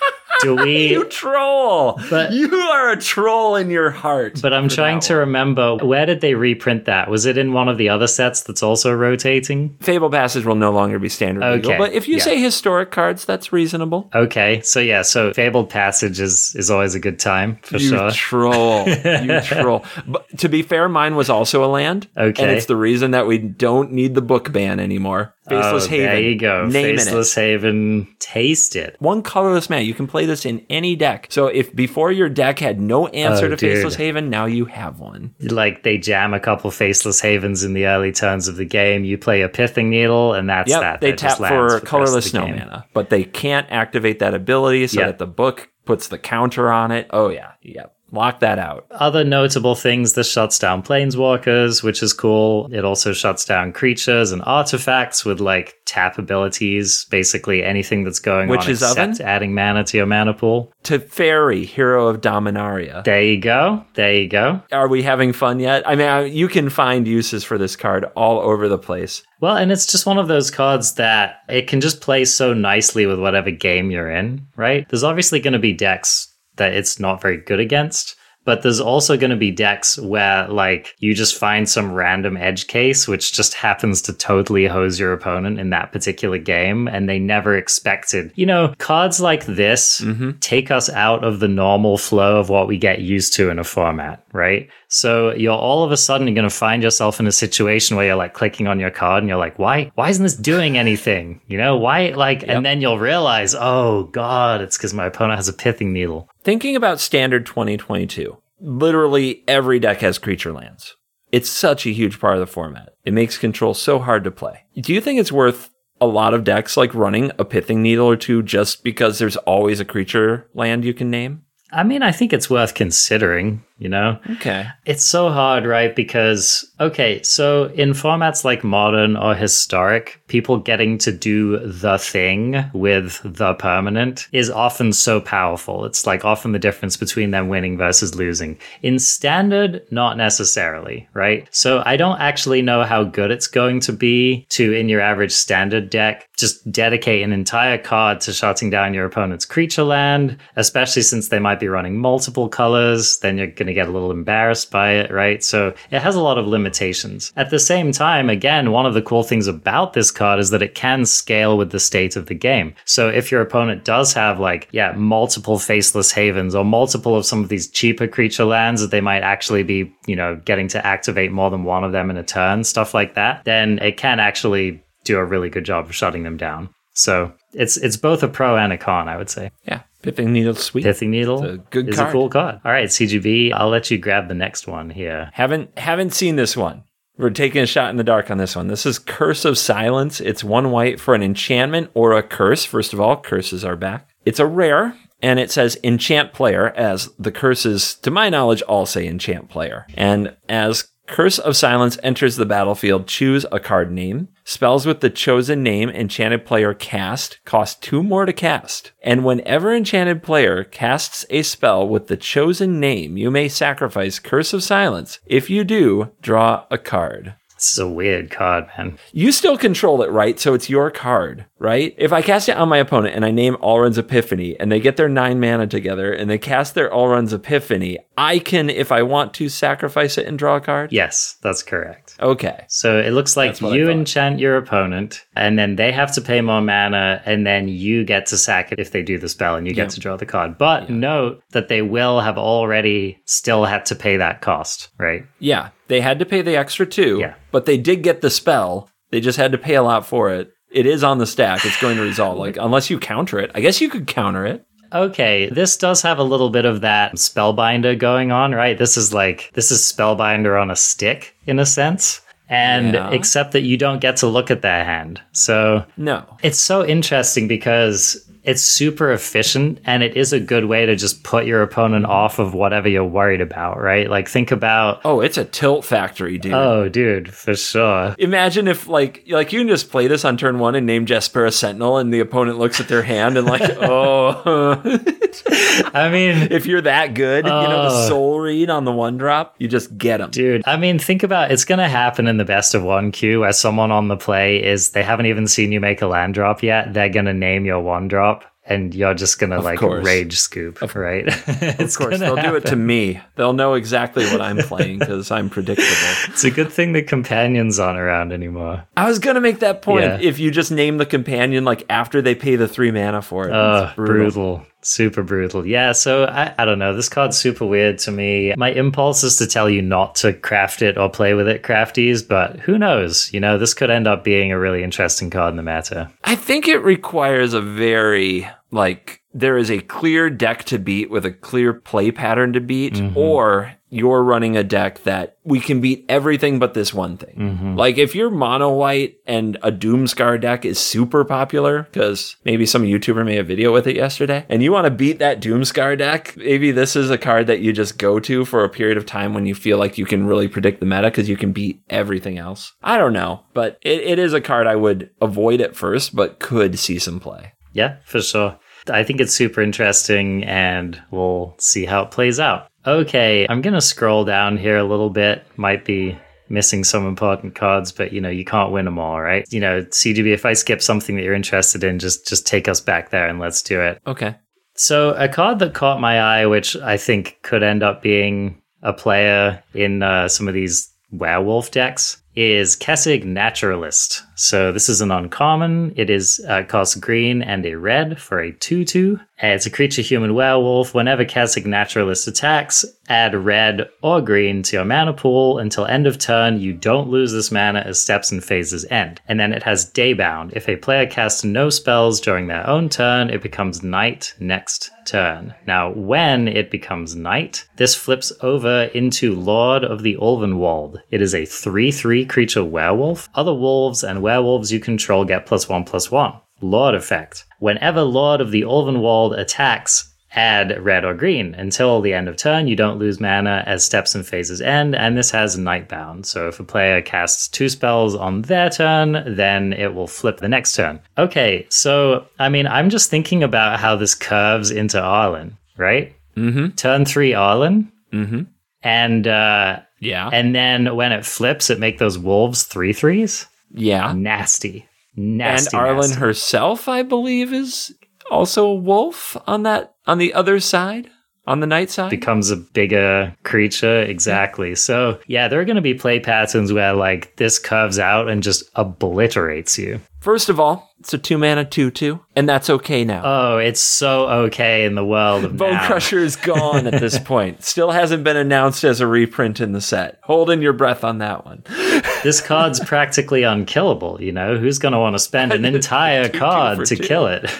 do we You troll! But- you are a troll in your heart. but I'm trying to remember where did they reprint that? Was it in one of the other sets that's also rotating? Fabled Passage will no longer be standard legal, Okay, but if you yeah. say historic cards, that's reasonable. Okay, so yeah, so Fabled Passage is is always a good time for you sure. troll. You troll. But to be fair, mine was also a land. Okay. And it's the reason that we don't need the book ban anymore. Faceless oh, Haven. There you go. Name Faceless Haven. Taste it. One colorless mana. You can play this in any deck. So if before your deck had no answer Oh, to dude. Faceless Haven, now you have one. Like they jam a couple Faceless Havens in the early turns of the game. You play a Pithing Needle, and that's Yep, that. they That tap for the colorless snow game. mana, but they can't activate that ability so Yeah. that the book puts the counter on it. Oh yeah, yep. Lock that out. Other notable things this shuts down planeswalkers, which is cool. It also shuts down creatures and artifacts with like tap abilities, basically anything that's going on Witch's except Oven? adding mana to your mana pool. Teferi, Hero of Dominaria. There you go. There you go. Are we having fun yet? I mean, you can find uses for this card all over the place. Well, and it's just one of those cards that it can just play so nicely with whatever game you're in, right? There's obviously going to be decks that it's not very good against, but there's also going to be decks where, like, you just find some random edge case which just happens to totally hose your opponent in that particular game, and they never expected. You know, cards like this mm-hmm. take us out of the normal flow of what we get used to in a format, right? So you're all of a sudden you're going to find yourself in a situation where you're like clicking on your card and you're like, why, why isn't this doing anything? You know, why, like, and then you'll realize, oh God, it's because my opponent has a pithing needle. Thinking about standard 2022, literally every deck has creature lands. It's such a huge part of the format. It makes control so hard to play. Do you think it's worth a lot of decks like running a pithing needle or two just because there's always a creature land you can name? I mean, I think it's worth considering, you know? Okay. It's so hard, right? Because, okay, so in formats like modern or historic, people getting to do the thing with the permanent is often so powerful. It's like often the difference between them winning versus losing. In standard, not necessarily, right? So I don't actually know how good it's going to be to, in your average standard deck, just dedicate an entire card to shutting down your opponent's creature land, especially since they might be running multiple colors. Then you're going to get a little embarrassed by it, right? So it has a lot of limitations. At the same time, again, one of the cool things about this card is that it can scale with the state of the game. So if your opponent does have like, yeah, multiple faceless havens or multiple of some of these cheaper creature lands that they might actually be, you know, getting to activate more than one of them in a turn, stuff like that, then it can actually do a really good job of shutting them down. So it's it's both a pro and a con, I would say. Yeah. Pithing Needle sweet. Pithing Needle It's a good is card. a cool card. All right, CGB, I'll let you grab the next one here. Haven't haven't seen this one. We're taking a shot in the dark on this one. This is Curse of Silence. It's one white for an enchantment or a curse. First of all, curses are back. It's a rare, and it says enchant player, as the curses, to my knowledge, all say enchant player. And as Curse of Silence enters the battlefield, choose a card name. Spells with the chosen name enchanted player cast cost two more to cast. And whenever enchanted player casts a spell with the chosen name, you may sacrifice Curse of Silence. If you do, draw a card. This is a weird card, man. You still control it, right? So it's your card, right? If I cast it on my opponent and I name Alrund's Epiphany and they get their nine mana together and they cast their Alrund's Epiphany, I can, if I want to, sacrifice it and draw a card? Yes, that's correct. Okay. So it looks like That's what I you enchant your opponent, and then they have to pay more mana, and then you get to sack it if they do the spell, and you get Yeah. to draw the card. But note that they will have already still had to pay that cost, right? Yeah, they had to pay the extra two, Yeah. but they did get the spell. They just had to pay a lot for it. It is on the stack. It's going to resolve. Like, unless you counter it. I guess you could counter it. Okay, this does have a little bit of that spellbinder going on, right? This is like this is spellbinder on a stick in a sense. And Yeah. except that you don't get to look at their hand. So No. it's so interesting because it's super efficient and it is a good way to just put your opponent off of whatever you're worried about, right? Like think about Oh, it's a tilt factory, dude. Oh, dude, for sure. Imagine if like like you can just play this on turn one and name Jaspera Sentinel, and the opponent looks at their hand and like, oh, I mean, if you're that good, you know the Oh. soul read on the one drop, you just get them. Dude, I mean, think about it's going to happen in the best of one queue where someone on the play is they haven't even seen you make a land drop yet. They're going to name your one drop and you're just going to like course. rage scoop, right? Of course, they'll do it to me. They'll know exactly what I'm playing because I'm predictable. It's a good thing the companions aren't around anymore. I was gonna make that point. Yeah. If you just name the companion like after they pay the three mana for it, Uh, It's brutal. Super brutal. Yeah, so I, I don't know. This card's super weird to me. My impulse is to tell you not to craft it or play with it, crafties, but who knows? You know, this could end up being a really interesting card in the matter. I think it requires a very like there is a clear deck to beat with a clear play pattern to beat, mm-hmm. or you're running a deck that we can beat everything but this one thing. Mm-hmm. Like if your mono white and a Doomskar deck is super popular, because maybe some YouTuber made a video with it yesterday, and you want to beat that Doomskar deck, maybe this is a card that you just go to for a period of time when you feel like you can really predict the meta because you can beat everything else. I don't know, but it, it is a card I would avoid at first, but could see some play. Yeah, for sure. I think it's super interesting and we'll see how it plays out. Okay, I'm going to scroll down here a little bit. Might be missing some important cards, but you know, you can't win them all, right? You know, CGB, if I skip something that you're interested in, just just take us back there and let's do it. Okay. So, a card that caught my eye, which I think could end up being a player in uh, some of these werewolf decks, is Kessig Naturalist. So, this is an uncommon. It is uh, costs green and a red for a 2 2. It's a creature human werewolf. Whenever Kessig Naturalist attacks, add red or green to your mana pool until end of turn. You don't lose this mana as steps and phases end. And then it has Daybound. If a player casts no spells during their own turn, it becomes night next turn. Now, when it becomes night, this flips over into Lord of the Ulvenwald. It is a 3 3 creature werewolf. Other wolves and werewolves you control get plus 1 plus 1. Lord effect. Whenever Lord of the Ulvenwald attacks, add red or green. Until the end of turn, you don't lose mana as steps and phases end, and this has Nightbound. So if a player casts two spells on their turn, then it will flip the next turn. Okay, so I mean, I'm just thinking about how this curves into Arlinn, right? Mm-hmm. Turn three Arlinn, Mm-hmm. and uh, Yeah. and then when it flips, it make those wolves three threes. Yeah. Nasty, And. Arlinn nasty. herself, I believe, is also a wolf on that on the other side, on the night side. becomes a bigger creature. Exactly. So, yeah, there are going to be play patterns where, like, this curves out and just obliterates you. First of all, it's a two mana two two, and that's okay now. Oh, it's so okay in the world of Bone now. Crusher is gone at this point. Still hasn't been announced as a reprint in the set. Holding your breath on that one. This card's practically unkillable, you know? Who's going to want to spend an entire card to two. kill it?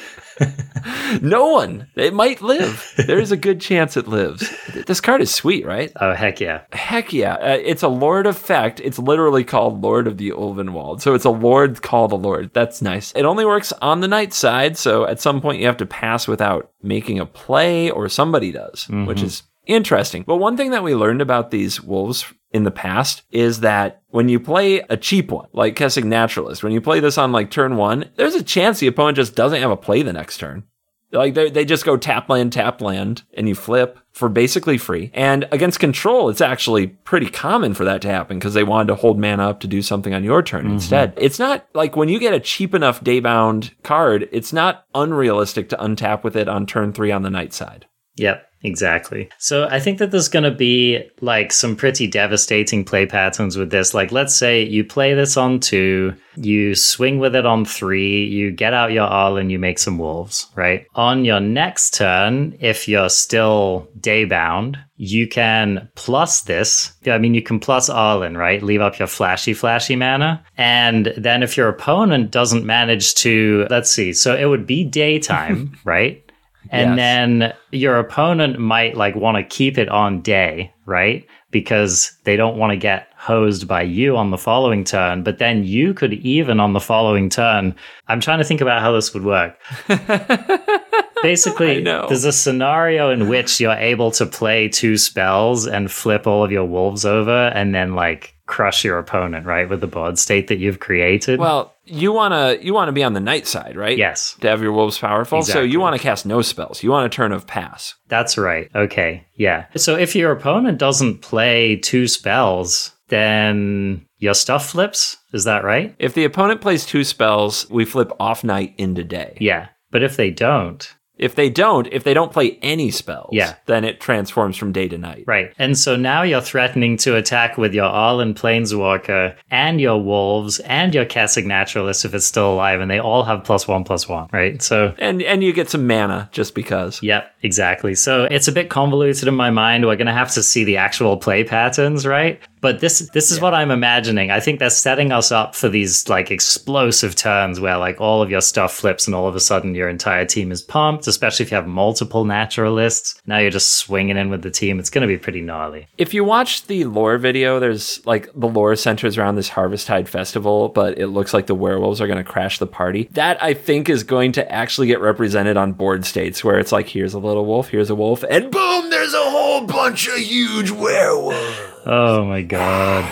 No one. It might live. There's a good chance it lives. This card is sweet, right? Oh, heck yeah. Heck yeah. Uh, it's a Lord effect. It's literally called Lord of the Ulvenwald. So it's a Lord called a Lord. That's nice. It only works on the night side. So at some point you have to pass without making a play, or somebody does, which is interesting. But one thing that we learned about these wolves in the past is that when you play a cheap one, like Kessig Naturalist, when you play this on like turn one, there's a chance the opponent just doesn't have a play the next turn. Like they they just go tap land, tap land, and you flip for basically free. And against control, it's actually pretty common for that to happen because they wanted to hold mana up to do something on your turn mm-hmm. instead. It's not like when you get a cheap enough daybound card, it's not unrealistic to untap with it on turn three on the night side. Yep. Exactly. So I think that there's going to be like some pretty devastating play patterns with this. Like, let's say you play this on two, you swing with it on three, you get out your Arlinn you make some wolves, right? On your next turn, if you're still day bound, you can plus this. I mean, you can plus Arlinn, right? Leave up your flashy, flashy mana. And then if your opponent doesn't manage to, let's see, so it would be daytime, right? And Yes. then your opponent might like want to keep it on day, right? Because they don't want to get hosed by you on the following turn. But then you could even on the following turn. I'm trying to think about how this would work. Basically, there's a scenario in which you're able to play two spells and flip all of your wolves over and then like crush your opponent, right? With the board state that you've created. Well, you wanna you wanna be on the night side, right? yes, To have your wolves powerful. So you want to cast no spells. You want a turn of pass. That's right. Okay. Yeah. So if your opponent doesn't play two spells, then your stuff flips. Is that right? If the opponent plays two spells, we flip off night into day. Yeah. But if they don't, If they don't, if they don't play any spells, Yeah. then it transforms from day to night. right. And so now you're threatening to attack with your Arlinn Planeswalker and your Wolves and your Kessig Naturalist if it's still alive, and they all have plus one, plus one, right? So And and you get some mana just because. Yep, exactly. So it's a bit convoluted in my mind. We're going to have to see the actual play patterns, right? But this this is what I'm imagining. I think they're setting us up for these like explosive turns where like all of your stuff flips and all of a sudden your entire team is pumped, especially if you have multiple naturalists. Now you're just swinging in with the team. It's going to be pretty gnarly. If you watch the lore video, there's like the lore centers around this Harvest Tide festival, but it looks like the werewolves are going to crash the party. That I think is going to actually get represented on board states where it's like, here's a little wolf, here's a wolf, and boom, there's a whole bunch of huge werewolves. Oh my god.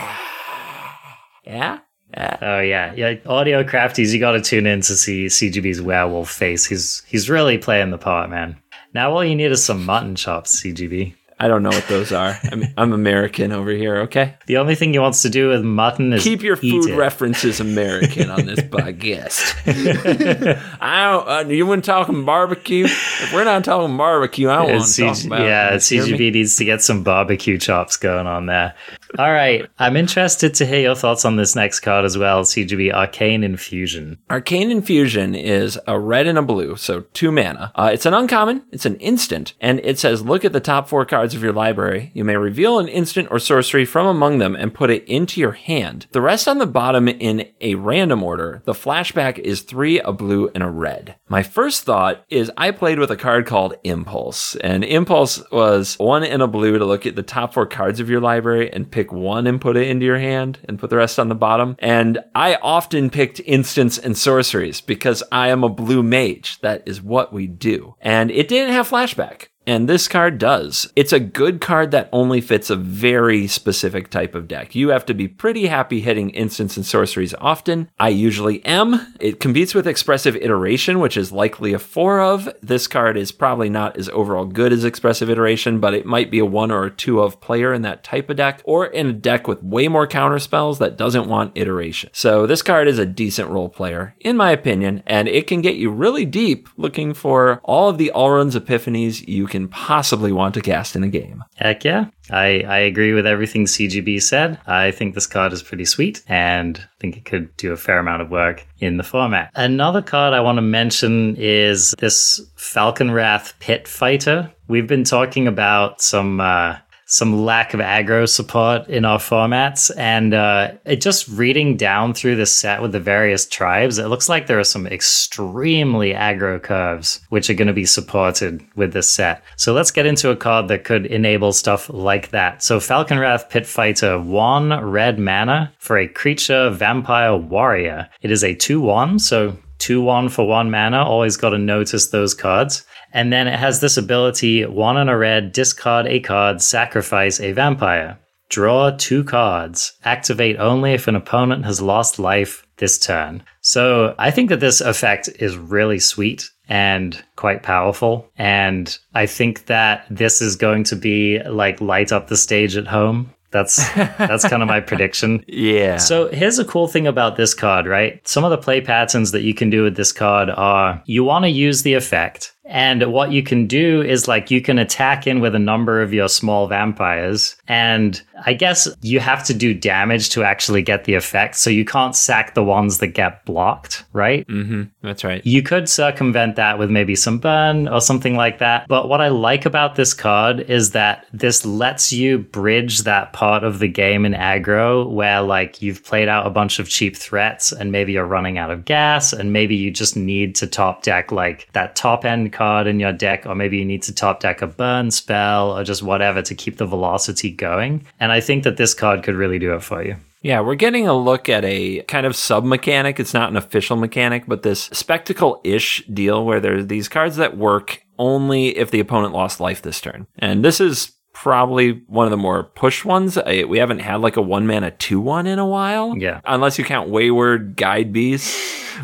Yeah? Yeah. Oh yeah, yeah. Audio crafties, you got to tune in to see CGB's werewolf face. He's he's really playing the part, man. Now all you need is some mutton chops, CGB. I don't know what those are. I'm, I'm American over here, okay? The only thing he wants to do with mutton is Keep your food it. references American on this podcast. I don't, uh, you want talking barbecue? If we're not talking barbecue, I don't want to talk about yeah, it. You hear me? CGB needs to get some barbecue chops going on there. All right, I'm interested to hear your thoughts on this next card as well. CGB Arcane Infusion. Arcane Infusion is a red and a blue, so two mana. Uh, it's an uncommon, it's an instant, and it says look at the top four cards of your library. You may reveal an instant or sorcery from among them and put it into your hand. The rest on the bottom in a random order. The flashback is three, a blue, and a red. My first thought is I played with a card called Impulse, and Impulse was one and a blue to look at the top four cards of your library and pick one and put it into your hand and put the rest on the bottom. And I often picked instants and sorceries because I am a blue mage. That is what we do. And it didn't have flashback. And this card does. It's a good card that only fits a very specific type of deck. You have to be pretty happy hitting instants and sorceries often. I usually am. It competes with Expressive Iteration, which is likely a four of. This card is probably not as overall good as Expressive Iteration, but it might be a one or a two of player in that type of deck, or in a deck with way more counter spells that doesn't want iteration. So this card is a decent role player, in my opinion, and it can get you really deep looking for all of the Alrund's epiphanies you can possibly want to cast in a game. Heck yeah. I, I agree with everything CGB said. I think this card is pretty sweet and I think it could do a fair amount of work in the format. Another card I want to mention is this Falkenrath Pit Fighter. We've been talking about some uh, some lack of aggro support in our formats. And uh, it just reading down through the set with the various tribes, it looks like there are some extremely aggro curves which are going to be supported with this set. So let's get into a card that could enable stuff like that. So Falkenrath Pit Fighter, one red mana for a creature vampire warrior. It is a 2 1, so 2 1 for one mana. Always got to notice those cards. And then it has this ability one on a red, discard a card, sacrifice a vampire. Draw two cards. Activate only if an opponent has lost life this turn. So I think that this effect is really sweet and quite powerful. And I think that this is going to be like light up the stage at home. That's that's kind of my prediction. Yeah. So here's a cool thing about this card, right? Some of the play patterns that you can do with this card are you want to use the effect, And what you can do is like you can attack in with a number of your small vampires. And I guess you have to do damage to actually get the effect. So you can't sack the ones that get blocked, right? Mm-hmm. That's right. You could circumvent that with maybe some burn or something like that. But what I like about this card is that this lets you bridge that part of the game in aggro where like you've played out a bunch of cheap threats and maybe you're running out of gas and maybe you just need to top deck like that top end card in your deck or maybe you need to top deck a burn spell or just whatever to keep the velocity going. And I think that this card could really do it for you. Yeah, we're getting a look at a kind of sub mechanic. It's not an official mechanic, but this spectacle ish deal where there's these cards that work only if the opponent lost life this turn. And this is probably one of the more push ones. I, we haven't had like a one mana two one in a while. Yeah. Unless you count Wayward Guide Beast,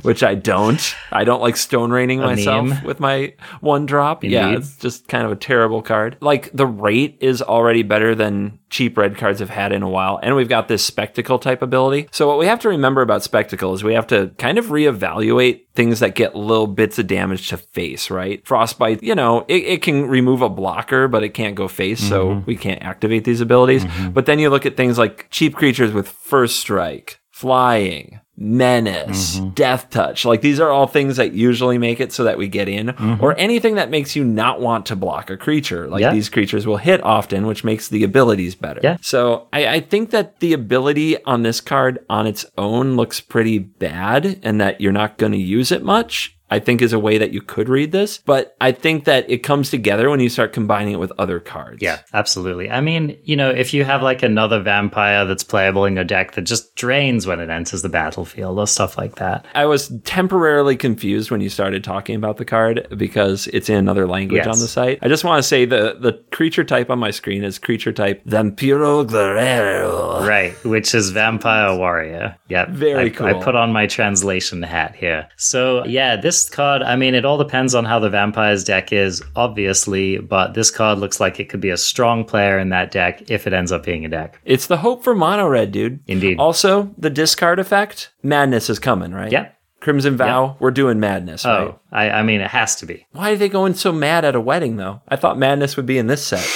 which I don't. I don't like stone raining myself meme. with my one drop. Yeah, it's just kind of a terrible card. Like the rate is already better than cheap red cards have had in a while. And we've got this spectacle type ability. So what we have to remember about spectacle is we have to kind of reevaluate things that get little bits of damage to face, right? Frostbite, you know, it, it can remove a blocker, but it can't go face, so mm-hmm. we can't activate these abilities. Mm-hmm. But then you look at things like cheap creatures with first strike, flying, menace, mm-hmm. death touch. Like these are all things that usually make it so that we get in, mm-hmm. or anything that makes you not want to block a creature. Like Yeah. these creatures will hit often, which makes the abilities better. Yeah. So I, I think that the ability on this card on its own looks pretty bad and that you're not going to use it much. I think is a way that you could read this, but I think that it comes together when you start combining it with other cards. Yeah, absolutely. I mean, you know, if you have like another vampire that's playable in your deck that just drains when it enters the battlefield or stuff like that. I was temporarily confused when you started talking about the card because it's in another language Yes. on the site. I just want to say the the creature type on my screen is creature type Vampiro Guerrero. Right, which is Vampire Warrior. Yep. Very I, I put on my translation hat here. So, yeah, this card, I mean, it all depends on how the Vampires deck is, obviously, but this card looks like it could be a strong player in that deck if it ends up being a deck. It's the hope for mono red, dude. Indeed. Also, the discard effect, madness is coming, right? Yeah. Crimson Vow, we're doing madness, oh, right? Oh, I, I mean, it has to be. Why are they going so mad at a wedding though? I thought madness would be in this set.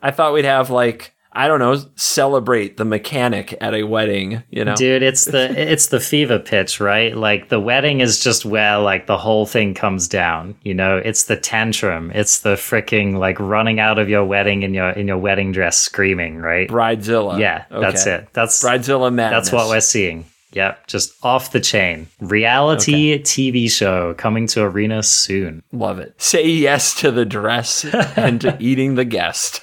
I thought we'd have like I don't know, celebrate the mechanic at a wedding, you know? Dude, it's the it's the fever pitch, right? Like the wedding is just where like the whole thing comes down. You know, it's the tantrum. It's the freaking like running out of your wedding in your in your wedding dress screaming, right? Bridezilla. Yeah, that's it. That's Bridezilla madness. that's what we're seeing. Yep, just off the chain. Reality TV show coming to Arena soon. Love it. Say yes to the dress and to eating the guest.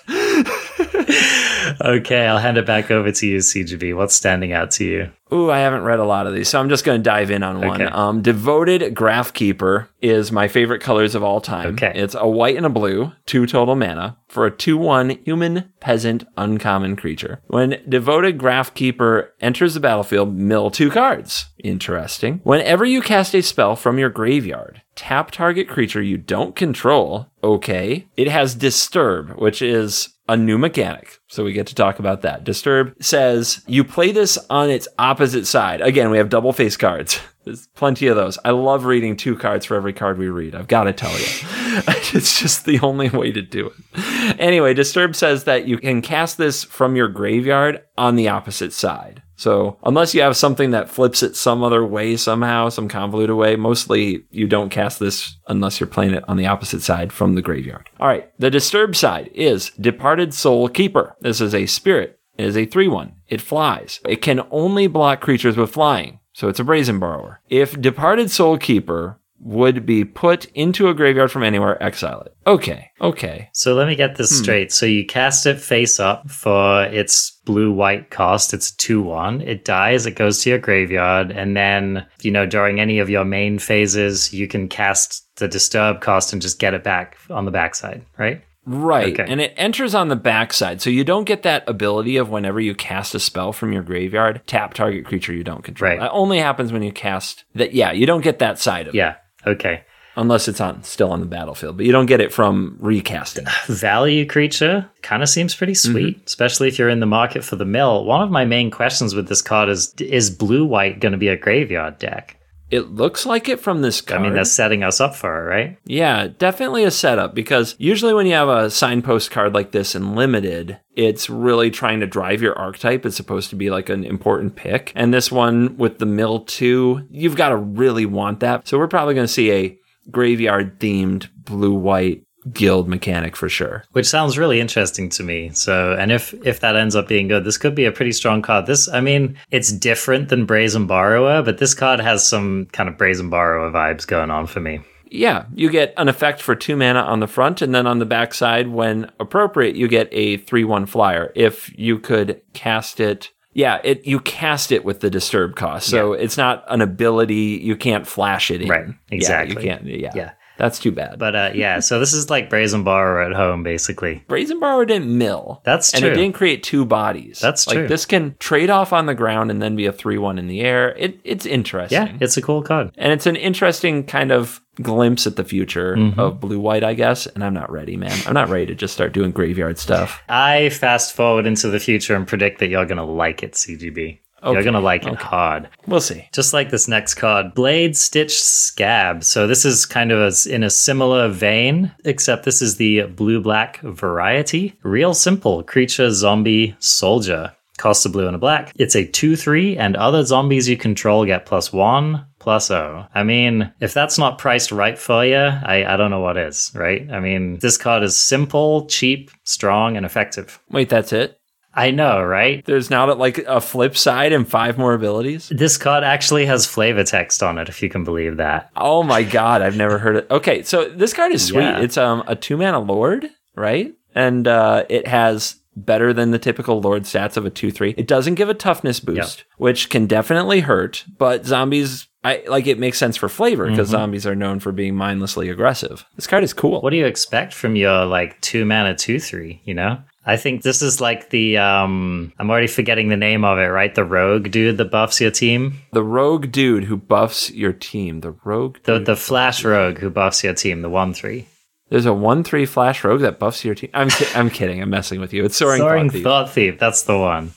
Okay, I'll hand it back over to you, CGB. What's standing out to you? Ooh, I haven't read a lot of these, so I'm just going to dive in on one. Okay. Um, Devoted Grafkeeper is my favorite colors of all time. Okay. It's a white and a blue, two total mana, for a 2 1 human peasant uncommon creature. When Devoted Grafkeeper enters the battlefield, mill two cards. Interesting. Whenever you cast a spell from your graveyard, tap target creature you don't control. Okay. It has Disturb, which is a new mechanic. So we get to talk about that. Disturb says you play this on its opposite side. Again, we have double face cards. There's plenty of those. I love reading two cards for every card we read. I've got to tell you. it's just the only way to do it. Anyway, Disturb says that you can cast this from your graveyard on the opposite side. So, unless you have something that flips it some other way somehow, some convoluted way, mostly you don't cast this unless you're playing it on the opposite side from the graveyard. All right, the disturbed side is Departed Soul Keeper. This is a spirit. It is a 3 1. It flies. It can only block creatures with flying, so it's a brazen borrower. If Departed Soul Keeper would be put into a graveyard from anywhere, exile it. Okay, okay. So let me get Hmm. this straight. So you cast it face up for its blue white cost. It's 2 1. It dies, it goes to your graveyard. And then, you know, during any of your main phases, you can cast the disturb cost and just get it back on the backside, right? Right. Okay. And it enters on the backside. So you don't get that ability of whenever you cast a spell from your graveyard, tap target creature you don't control. Right. That only happens when you cast that. Yeah, you don't get that side of it. Yeah. Okay. Unless it's on still on the battlefield, but you don't get it from recasting. Value creature kind of seems pretty mm-hmm. sweet, especially if you're in the market for the mill. One of my main questions with this card is is blue white going to be a graveyard deck? It looks like it from this card. I mean, that's setting us up for it, right? Yeah, definitely a setup because usually when you have a signpost card like this in limited, it's really trying to drive your archetype. It's supposed to be like an important pick. And this one with the mill two, you've got to really want that. So we're probably going to see a graveyard themed blue white guild mechanic for sure. Which sounds really interesting to me. So, and if if that ends up being good, this could be a pretty strong card. This, I mean, it's different than Brazen Borrower, but this card has some kind of Brazen Borrower vibes going on for me. Yeah, you get an effect for two mana on the front, and then on the back side, when appropriate, you get a 3 1 flyer. If you could cast it yeah, it you cast it with the disturb cost. So yeah. it's not an ability you can't flash it in. Right. Exactly. Yeah, you can't yeah. Yeah. That's too bad. But uh, yeah, so this is like Brazen Borrower at home, basically. Brazen Borrower didn't mill. That's true. And it didn't create two bodies. That's like, true. This can trade off on the ground and then be a 3 1 in the air. It, it's interesting. Yeah, it's a cool card. And it's an interesting kind of glimpse at the future mm-hmm. of blue white, I guess. And I'm not ready, man. I'm not ready to just start doing graveyard stuff. I fast forward into the future and predict that you're going to like it, CGB. Okay. You're gonna like it hard. We'll see. Just like this next card, Blade Stitch Skaab. So this is kind of a, in a similar vein, except this is the blue black variety. Real simple creature, zombie, soldier. Costs a blue and a black. It's a 2 3, and other zombies you control get plus 1, plus O. I mean, if that's not priced right for you, I, I don't know what is, right? I mean, this card is simple, cheap, strong, and effective. Wait, that's it? I know, right? There's now that like a flip side and five more abilities. This card actually has flavor text on it, if you can believe that. Oh my god, I've never heard it. Okay, so this card is sweet. Yeah. It's um a two mana lord, right? And uh, it has better than the typical lord stats of a 2-3. It doesn't give a toughness boost, yep. which can definitely hurt, but zombies I like it makes sense for flavor because mm-hmm. zombies are known for being mindlessly aggressive. This card is cool. What do you expect from your like 2 mana 2-3, you know? I think this is like the um I'm already forgetting the name of it, right? The rogue dude that buffs your team. The rogue dude who buffs your team. The rogue The the flash rogue who buffs your team, the 1-3. There's a 1-3 flash rogue that buffs your team. I'm ki- I'm kidding. I'm messing with you. It's Soaring, Soaring Thought, Thief. Thought Thief. That's the one.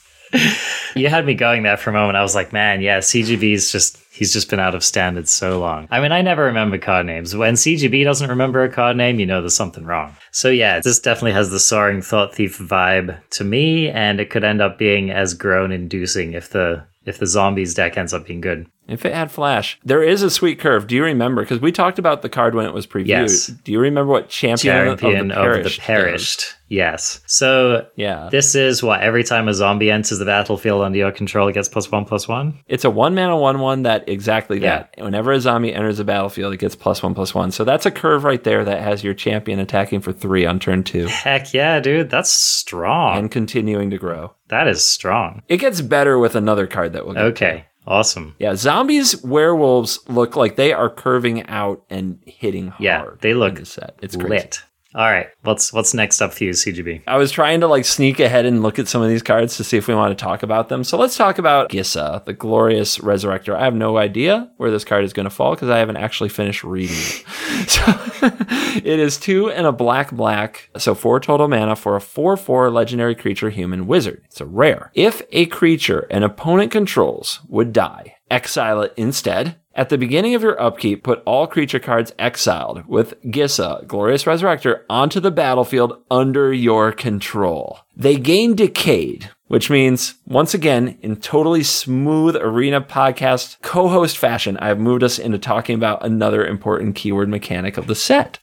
You had me going there for a moment. I was like, man, yeah, CGB's just he's just been out of standards so long. I mean, I never remember card names. When CGB doesn't remember a card name, you know there's something wrong. So yeah, this definitely has the soaring thought thief vibe to me, and it could end up being as groan inducing if the if the zombies deck ends up being good. If it had flash, there is a sweet curve. Do you remember? Because we talked about the card when it was previewed. Yes. Do you remember what champion, champion of, the perished? Of the perished. Yes. So yeah, this is what every time a zombie enters the battlefield under your control, it gets plus one plus one. It's a one mana one one that exactly yeah. that. Whenever a zombie enters the battlefield, it gets plus one plus one. So that's a curve right there that has your champion attacking for three on turn two. Heck yeah, dude, that's strong and continuing to grow. That is strong. It gets better with another card that will. Okay. Awesome. Yeah, zombies, werewolves look like they are curving out and hitting hard. Yeah, they look the set. It's lit. Crazy. All right, what's what's next up for you, CGB? I was trying to like sneak ahead and look at some of these cards to see if we want to talk about them. So let's talk about Gisa, the glorious resurrector. I have no idea where this card is going to fall because I haven't actually finished reading it. So it is two and a black black, so four total mana for a four four legendary creature human wizard. It's a rare. If a creature an opponent controls would die, exile it instead at the beginning of your upkeep, put all creature cards exiled with Gisa, Glorious Resurrector, onto the battlefield under your control. They gain Decayed, which means, once again, in totally smooth Arena podcast co host fashion, I have moved us into talking about another important keyword mechanic of the set.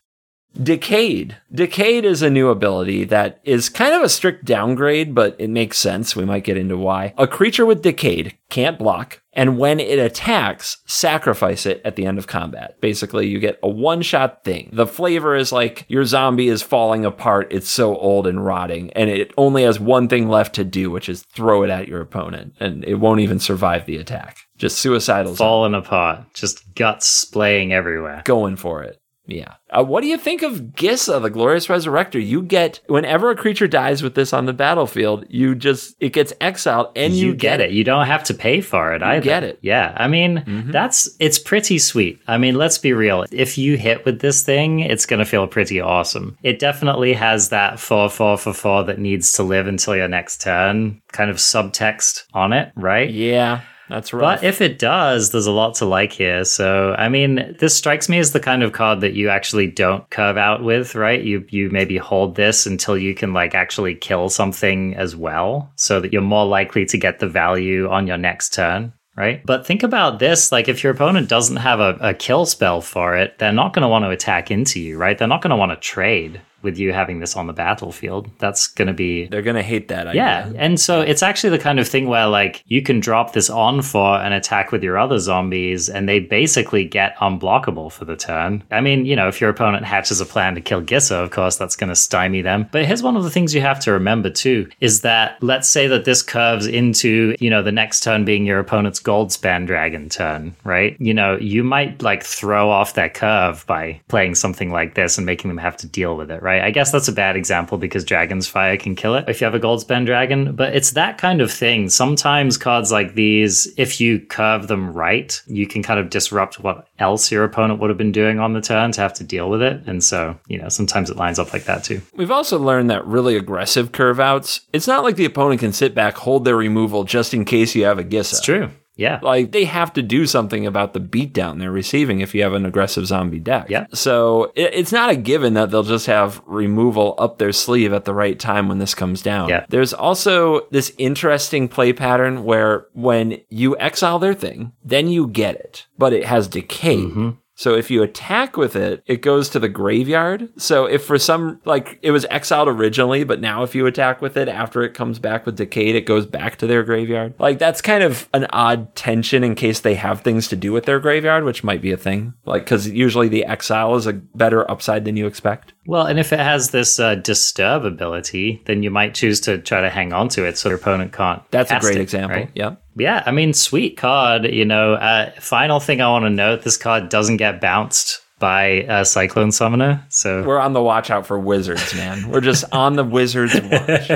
Decayed. Decayed is a new ability that is kind of a strict downgrade, but it makes sense. We might get into why. A creature with Decayed can't block, and when it attacks, sacrifice it at the end of combat. Basically, you get a one shot thing. The flavor is like your zombie is falling apart, it's so old and rotting, and it only has one thing left to do, which is throw it at your opponent, and it won't even survive the attack. Just suicidal. Falling apart, just guts splaying everywhere. Going for it. Yeah. Uh, what do you think of Gisa, the Glorious Resurrector? You get whenever a creature dies with this on the battlefield, you just it gets exiled and you, you get, it. it. You don't have to pay for it. I get it. Yeah. I mean, mm-hmm. that's it's pretty sweet. I mean, let's be real. If you hit with this thing, it's gonna feel pretty awesome. It definitely has that four four for four that needs to live until your next turn kind of subtext on it, right? Yeah. That's right. But if it does, there's a lot to like here. So, I mean, this strikes me as the kind of card that you actually don't curve out with, right? You you maybe hold this until you can like actually kill something as well, so that you're more likely to get the value on your next turn. Right. But think about this like, if your opponent doesn't have a, a kill spell for it, they're not going to want to attack into you, right? They're not going to want to trade with you having this on the battlefield. That's going to be They're gonna hate that idea. yeah, and so it's actually the kind of thing where like you can drop this on for an attack with your other zombies, and they basically get unblockable for the turn. I mean, you know, if your opponent hatches a plan to kill Gisa, of course that's going to stymie them. But here's one of the things you have to remember too: is that let's say that this curves into you know the next turn being your opponent's Goldspan Dragon turn, right? You know, you might like throw off that curve by playing something like this and making them have to deal with it, right? I guess that's a bad example because Dragon's Fire can kill it if you have a Goldspan Dragon, but it's that kind of thing. Sometimes cards like these, if you curve them right, you can kind of disrupt what else your opponent would have been doing on the turn to have to deal with it. And so, you know, sometimes it lines up like that too. We've also learned that really aggressive curve outs, it's not like the opponent can sit back, hold their removal just in case you have a Gisa. It's true. Yeah. Like they have to do something about the beatdown they're receiving if you have an aggressive zombie deck. Yeah. So it, it's not a given that they'll just have removal up their sleeve at the right time when this comes down. Yeah. There's also this interesting play pattern where when you exile their thing, then you get it, but it has decay. Mm-hmm. So if you attack with it, it goes to the graveyard. So if for some like it was exiled originally, but now if you attack with it after it comes back with decayed, it goes back to their graveyard. Like that's kind of an odd tension in case they have things to do with their graveyard, which might be a thing. Like cuz usually the exile is a better upside than you expect. Well, and if it has this uh, disturb ability, then you might choose to try to hang on to it so your opponent can't. That's a great it, example. right? Yep. Yeah, I mean, sweet card. You know, uh, final thing I want to note: this card doesn't get bounced by a Cyclone Summoner. So We're on the watch out for wizards, man. We're just on the wizards watch.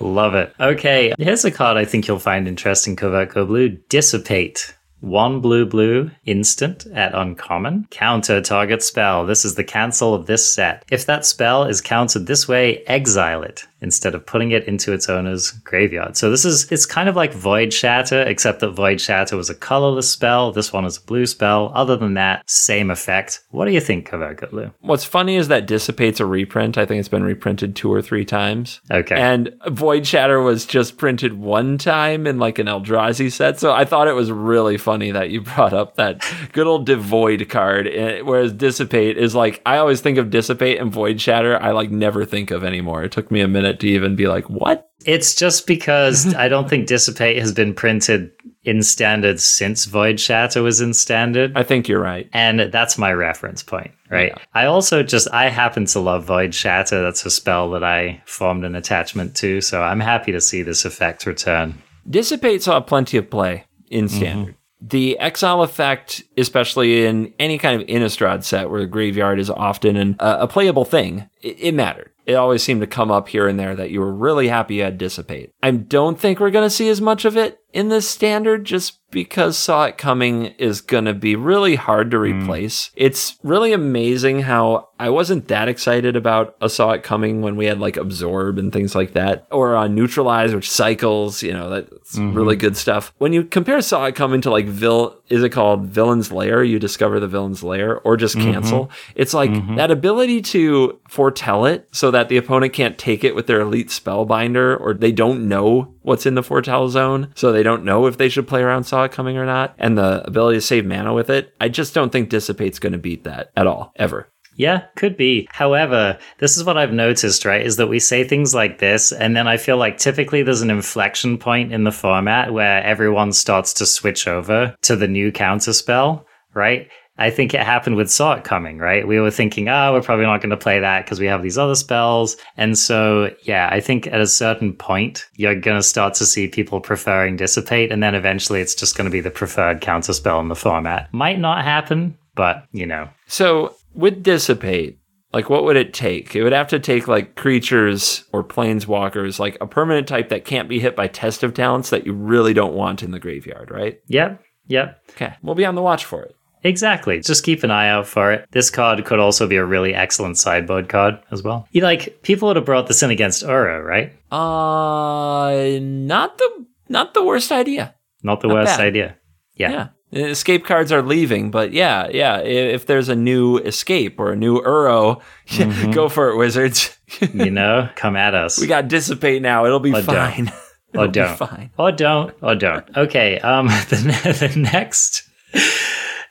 love it. Okay, here's a card I think you'll find interesting. Covert Go Blue Dissipate. One blue blue instant at uncommon. Counter target spell. This is the cancel of this set. If that spell is countered this way, exile it instead of putting it into its owner's graveyard. So this is it's kind of like Void Shatter, except that Void Shatter was a colorless spell. This one is a blue spell. Other than that, same effect. What do you think, Go What's funny is that dissipates a reprint. I think it's been reprinted two or three times. Okay. And Void Shatter was just printed one time in like an Eldrazi set. So I thought it was really funny that you brought up that good old Devoid card. eh, Whereas Dissipate is like, I always think of Dissipate and Void Shatter. I like never think of anymore. It took me a minute to even be like, what? It's just because I don't think Dissipate has been printed in standard since Void Shatter was in standard. I think you're right. And that's my reference point, right? I also just, I happen to love Void Shatter. That's a spell that I formed an attachment to. So I'm happy to see this effect return. Dissipate saw plenty of play in standard. The exile effect, especially in any kind of Innistrad set where the graveyard is often an, uh, a playable thing, it, it mattered. It always seemed to come up here and there that you were really happy you had Dissipate. I don't think we're going to see as much of it in this standard just because Saw It Coming is going to be really hard to hmm. replace. It's really amazing how I wasn't that excited about a Saw It Coming when we had like Absorb and things like that, or uh, Neutralize, which cycles, you know, that's mm-hmm. really good stuff. When you compare Saw It Coming to like Vil, is it called Villain's Lair? You discover the Villain's Lair, or just mm-hmm. cancel. It's like mm-hmm. that ability to foretell it so that the opponent can't take it with their elite spellbinder, or they don't know what's in the foretell zone, so they don't know if they should play around Saw Coming or not, and the ability to save mana with it. I just don't think Dissipate's going to beat that at all, ever. Yeah, could be. However, this is what I've noticed, right? Is that we say things like this, and then I feel like typically there's an inflection point in the format where everyone starts to switch over to the new counter spell, right? I think it happened with Saw It Coming, right? We were thinking, oh, we're probably not going to play that because we have these other spells. And so, yeah, I think at a certain point, you're going to start to see people preferring Dissipate, and then eventually it's just going to be the preferred counter spell in the format. Might not happen, but, you know, So with dissipate, like what would it take? It would have to take like creatures or planeswalkers, like a permanent type that can't be hit by test of talents that you really don't want in the graveyard, right? yep, yep. Okay, we'll be on the watch for it. Exactly. Just keep an eye out for it. This card could also be a really excellent sideboard card as well. You like people would have brought this in against Uro, right? Uh, not the not the worst idea. Not the worst bad. idea. Yeah. Yeah. Escape cards are leaving, but yeah, yeah. If there's a new escape or a new Uro, go for it, Wizards. You know, come at us. we got dissipate now. It'll be Or don't. fine. or It'll be don't. fine. Or don't. Or don't. Okay. Um. The, the next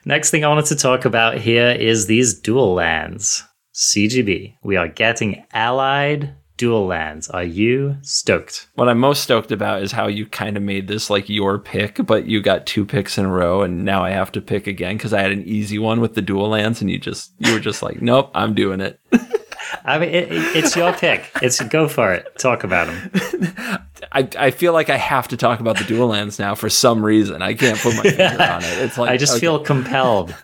next thing I wanted to talk about here is these dual lands. CGB. We are getting allied dual lands. Are you stoked? What I'm most stoked about is how you kind of made this like your pick, but you got two picks in a row, and now I have to pick again because I had an easy one with the dual lands, and you just you were just like, nope, I'm doing it. I mean, it, it- it's your pick. It's go for it. Talk about them. I, I feel like I have to talk about the dual lands now for some reason. I can't put my finger on it. It's like I just okay. feel compelled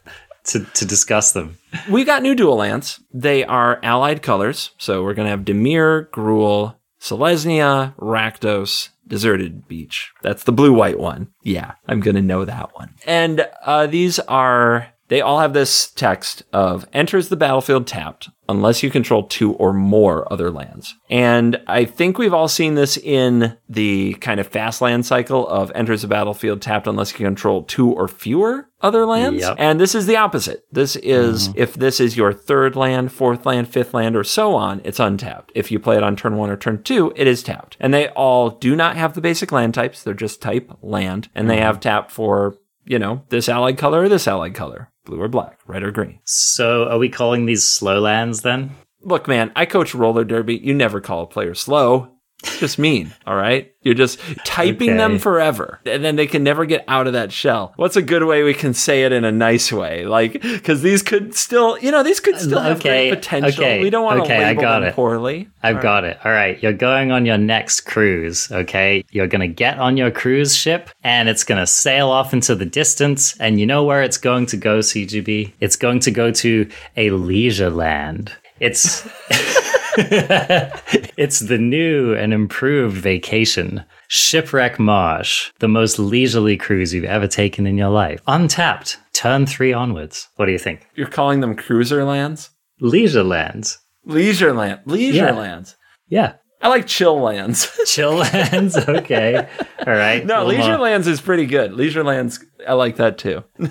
to to discuss them. we got new dual lands. They are allied colors, so we're gonna have Dimir, Gruul, Selesnya, Rakdos, Deserted Beach. That's the blue-white one. Yeah, I'm gonna know that one. And uh, these are they all have this text of enters the battlefield tapped unless you control two or more other lands. And I think we've all seen this in the kind of fast land cycle of enters the battlefield tapped unless you control two or fewer other lands. Yep. And this is the opposite. This is mm-hmm. if this is your third land, fourth land, fifth land, or so on, it's untapped. If you play it on turn one or turn two, it is tapped. And they all do not have the basic land types. They're just type land. And they mm-hmm. have tap for, you know, this allied color or this allied color, blue or black, red or green. So, are we calling these slow lands then? Look, man, I coach roller derby. You never call a player slow. It's just mean, all right? You're just typing them forever, and then they can never get out of that shell. What's a good way we can say it in a nice way? Like, because these could still, you know, these could still have Okay, great potential. okay, we don't want to okay, I label got them it. poorly. I've got it. All right. You're going on your next cruise, okay? You're going to get on your cruise ship and it's going to sail off into the distance. And you know where it's going to go, CGB? It's going to go to a leisure land. It's. it's the new and improved vacation. Shipwreck Marsh, the most leisurely cruise you've ever taken in your life. Untapped, turn three onwards. What do you think? You're calling them cruiser lands, Leisure lands. leisure land, leisure Yeah. lands. Yeah. I like chill lands. Chill lands. Okay. All right. no, leisure more- lands is pretty good. Leisure lands, I like that too.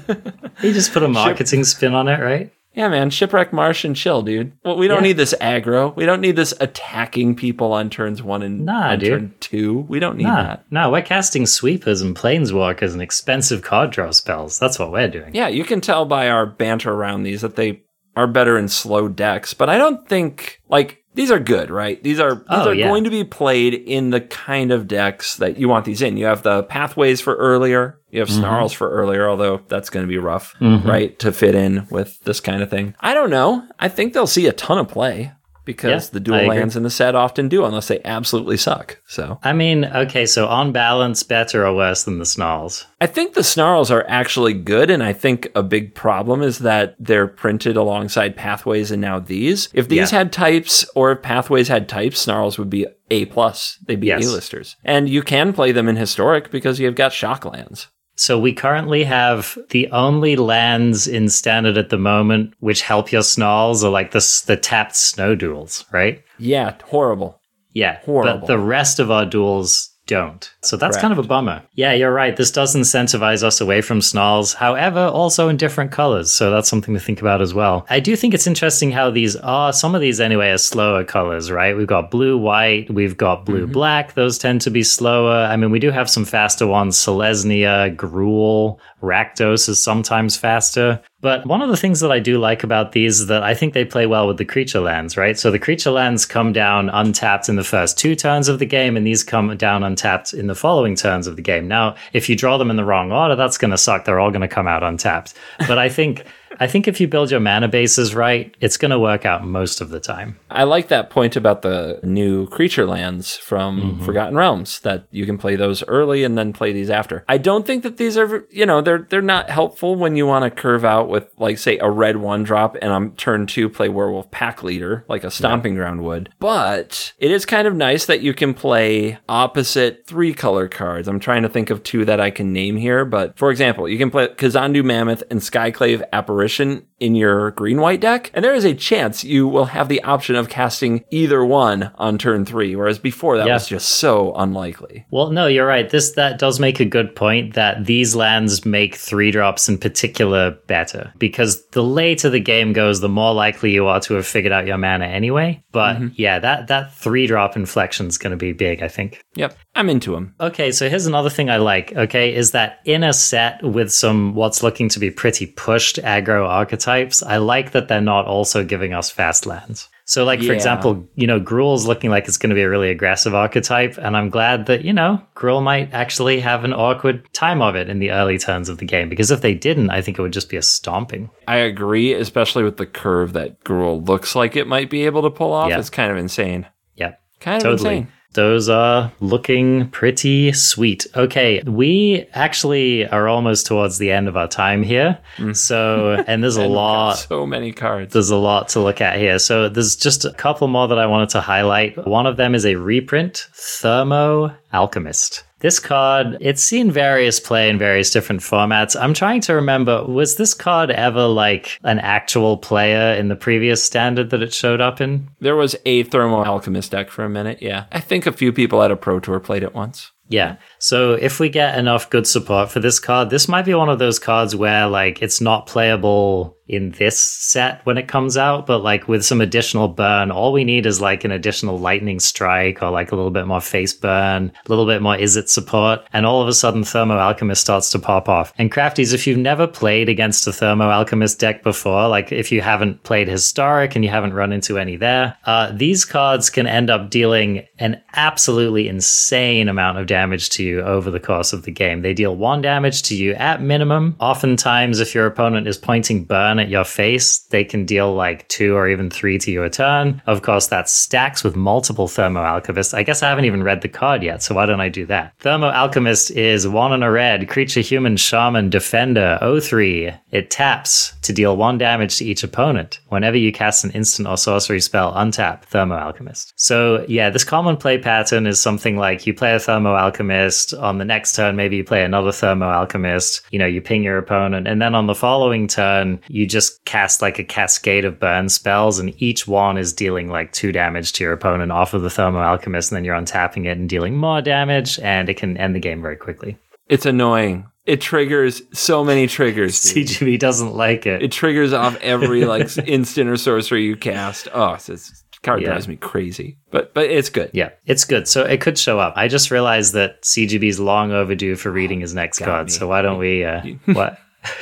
You just put a marketing spin on it, right? Yeah, man, shipwreck marsh and chill, dude. Well, we don't Yeah. need this aggro. We don't need this attacking people on turns one and Nah, on dude. turn two. We don't need Nah, that. no, we're casting sweepers and planeswalkers and expensive card draw spells. That's what we're doing. Yeah, you can tell by our banter around these that they are better in slow decks, but I don't think like these are good, right? These are these Oh, are yeah. going to be played in the kind of decks that you want these in. You have the pathways for earlier, you have Mm-hmm. snarls for earlier, although that's going to be rough, right, to fit in with this kind of thing. I don't know. I think they'll see a ton of play because Yeah, the dual lands in the set often do, unless they absolutely suck. So I mean, okay, so on balance, better or worse than the snarls? I think the snarls are actually good, and I think a big problem is that they're printed alongside pathways and now these. If these Yeah. had types or if pathways had types, snarls would be A plus. They'd be Yes. A-listers. And you can play them in historic because you've got shock lands. So we currently have the only lands in standard at the moment which help your snarls are like the the tapped snow duels, right? Yeah, horrible. Yeah, Horrible. but the rest of our duels don't. So that's kind of a bummer. Yeah, you're right. This does incentivize us away from snarls, however, also in different colors. So that's something to think about as well. I do think it's interesting how these are, some of these anyway, are slower colors, right? We've got blue, white, we've got blue, mm-hmm. black. Those tend to be slower. I mean, we do have some faster ones. Selesnya, Gruul, Rakdos is sometimes faster. But one of the things that I do like about these is that I think they play well with the creature lands, right? So the creature lands come down untapped in the first two turns of the game, and these come down untapped in the following turns of the game. Now, if you draw them in the wrong order, that's going to suck. They're all going to come out untapped. But I think. I think if you build your mana bases right, it's going to work out most of the time. I like that point about the new creature lands from Mm-hmm. Forgotten Realms that you can play those early and then play these after. I don't think that these are, you know, they're they're not helpful when you want to curve out with like say a red one drop and I'm turn 2 play Werewolf Pack Leader like a stomping ground would. But it is kind of nice that you can play opposite three color cards. I'm trying to think of two that I can name here, but for example, you can play Kazandu Mammoth and Skyclave Apparition apparition in your green white deck, and there is a chance you will have the option of casting either one on turn three, whereas before that Yeah. was just so unlikely. Well, no, you're right. This that does make a good point that these lands make three drops in particular better because the later the game goes, the more likely you are to have figured out your mana anyway. But mm-hmm. yeah, that that three drop inflection is going to be big, I think. Yep, I'm into them. Okay, so here's another thing I like, okay, is that in a set with some what's looking to be pretty pushed aggro archetypes, I like that they're not also giving us fast lands. So, like, for Yeah. example, you know, Gruul's looking like it's going to be a really aggressive archetype, and I'm glad that, you know, Gruul might actually have an awkward time of it in the early turns of the game, because if they didn't, I think it would just be a stomping. I agree, especially with the curve that Gruul looks like it might be able to pull off. Yeah. It's kind of insane. Yeah. Kind of Totally. insane. Those are looking pretty sweet. Okay, we actually are almost towards the end of our time here. Mm. So, and there's a lot. So many cards. There's a lot to look at here. So, there's just a couple more that I wanted to highlight. One of them is a reprint Thermo Alchemist. This card, it's seen various play in various different formats. I'm trying to remember, was this card ever like an actual player in the previous standard that it showed up in? There was a Thermo Alchemist deck for a minute, yeah. I think a few people at a Pro Tour played it once. Yeah. So if we get enough good support for this card, this might be one of those cards where like it's not playable in this set when it comes out, but like with some additional burn, all we need is like an additional lightning strike or like a little bit more face burn, a little bit more is it support, and all of a sudden Thermo Alchemist starts to pop off. And crafties, if you've never played against a Thermo Alchemist deck before, like if you haven't played historic and you haven't run into any there, uh, these cards can end up dealing an absolutely insane amount of damage to you over the course of the game. They deal one damage to you at minimum. Oftentimes, if your opponent is pointing burn at your face, they can deal like two or even three to you a turn. Of course, that stacks with multiple Thermo Alchemists. I guess I haven't even read the card yet, so why don't I do that? Thermo Alchemist is one and a red, creature, human, shaman, defender, 03. It taps to deal one damage to each opponent. Whenever you cast an instant or sorcery spell, untap Thermo Alchemist. So, yeah, this common play pattern is something like you play a Thermo Alchemist, on the next turn, maybe you play another Thermo Alchemist, you know, you ping your opponent, and then on the following turn, you just cast like a cascade of burn spells, and each one is dealing like two damage to your opponent off of the Thermo Alchemist, and then you're untapping it and dealing more damage, and it can end the game very quickly. It's annoying. It triggers so many triggers. dude. CGB doesn't like it. It triggers off every like instant or sorcery you cast. Oh, it's, it's card Yeah. drives me crazy. But but it's good. Yeah, it's good. So it could show up. I just realized that CGB's long overdue for reading his next card. me. So why don't we? Uh, what?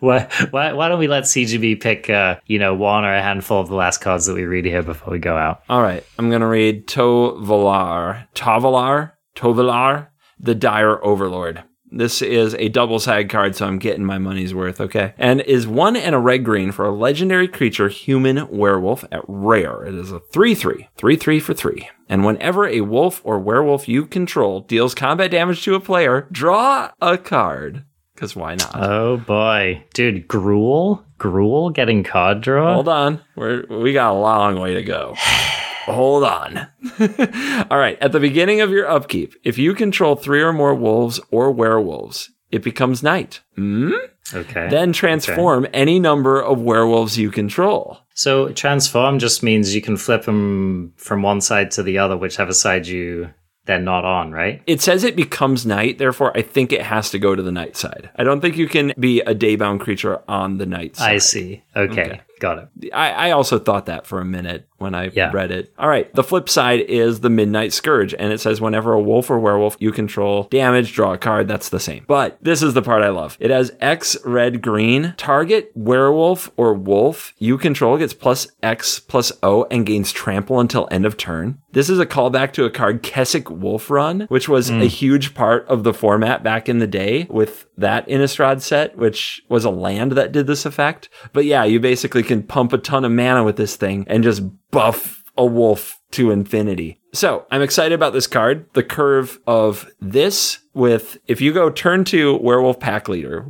Why, why, why don't we let CGB pick, uh, you know, one or a handful of the last cards that we read here before we go out? All right, I'm gonna read Tovolar, Tovolar, Tovolar, the Dire Overlord. This is a double side card, so I'm getting my money's worth, okay? And is one and a red green for a legendary creature, human werewolf at rare. It is a 3 3, 3 3 for 3. And whenever a wolf or werewolf you control deals combat damage to a player, draw a card. Because why not? Oh boy, dude, Gruul? Gruul getting card draw. Hold on. We're we got a long way to go. Hold on. All right. At the beginning of your upkeep, if you control three or more wolves or werewolves, it becomes night. Hmm? Okay. Then transform any number of werewolves you control. so transform just means you can flip them from one side to the other, whichever side you they're not on, right? It says it becomes night, therefore I think it has to go to the night side. I don't think you can be a daybound creature on the night side. I see. Okay, Okay. Got it. I, I also thought that for a minute when I Yeah. read it. All right. The flip side is the Midnight Scourge, and it says whenever a wolf or werewolf you control damage, draw a card. That's the same. But this is the part I love. It has X red green. Target werewolf or wolf you control gets plus X plus O and gains trample until end of turn. This is a callback to a card Kessig Wolf Run, which was hmm. a huge part of the format back in the day with that Innistrad set, which was a land that did this effect. But yeah, you basically can pump a ton of mana with this thing and just buff a wolf to infinity. So I'm excited about this card. The curve of this with, if you go turn two werewolf pack leader,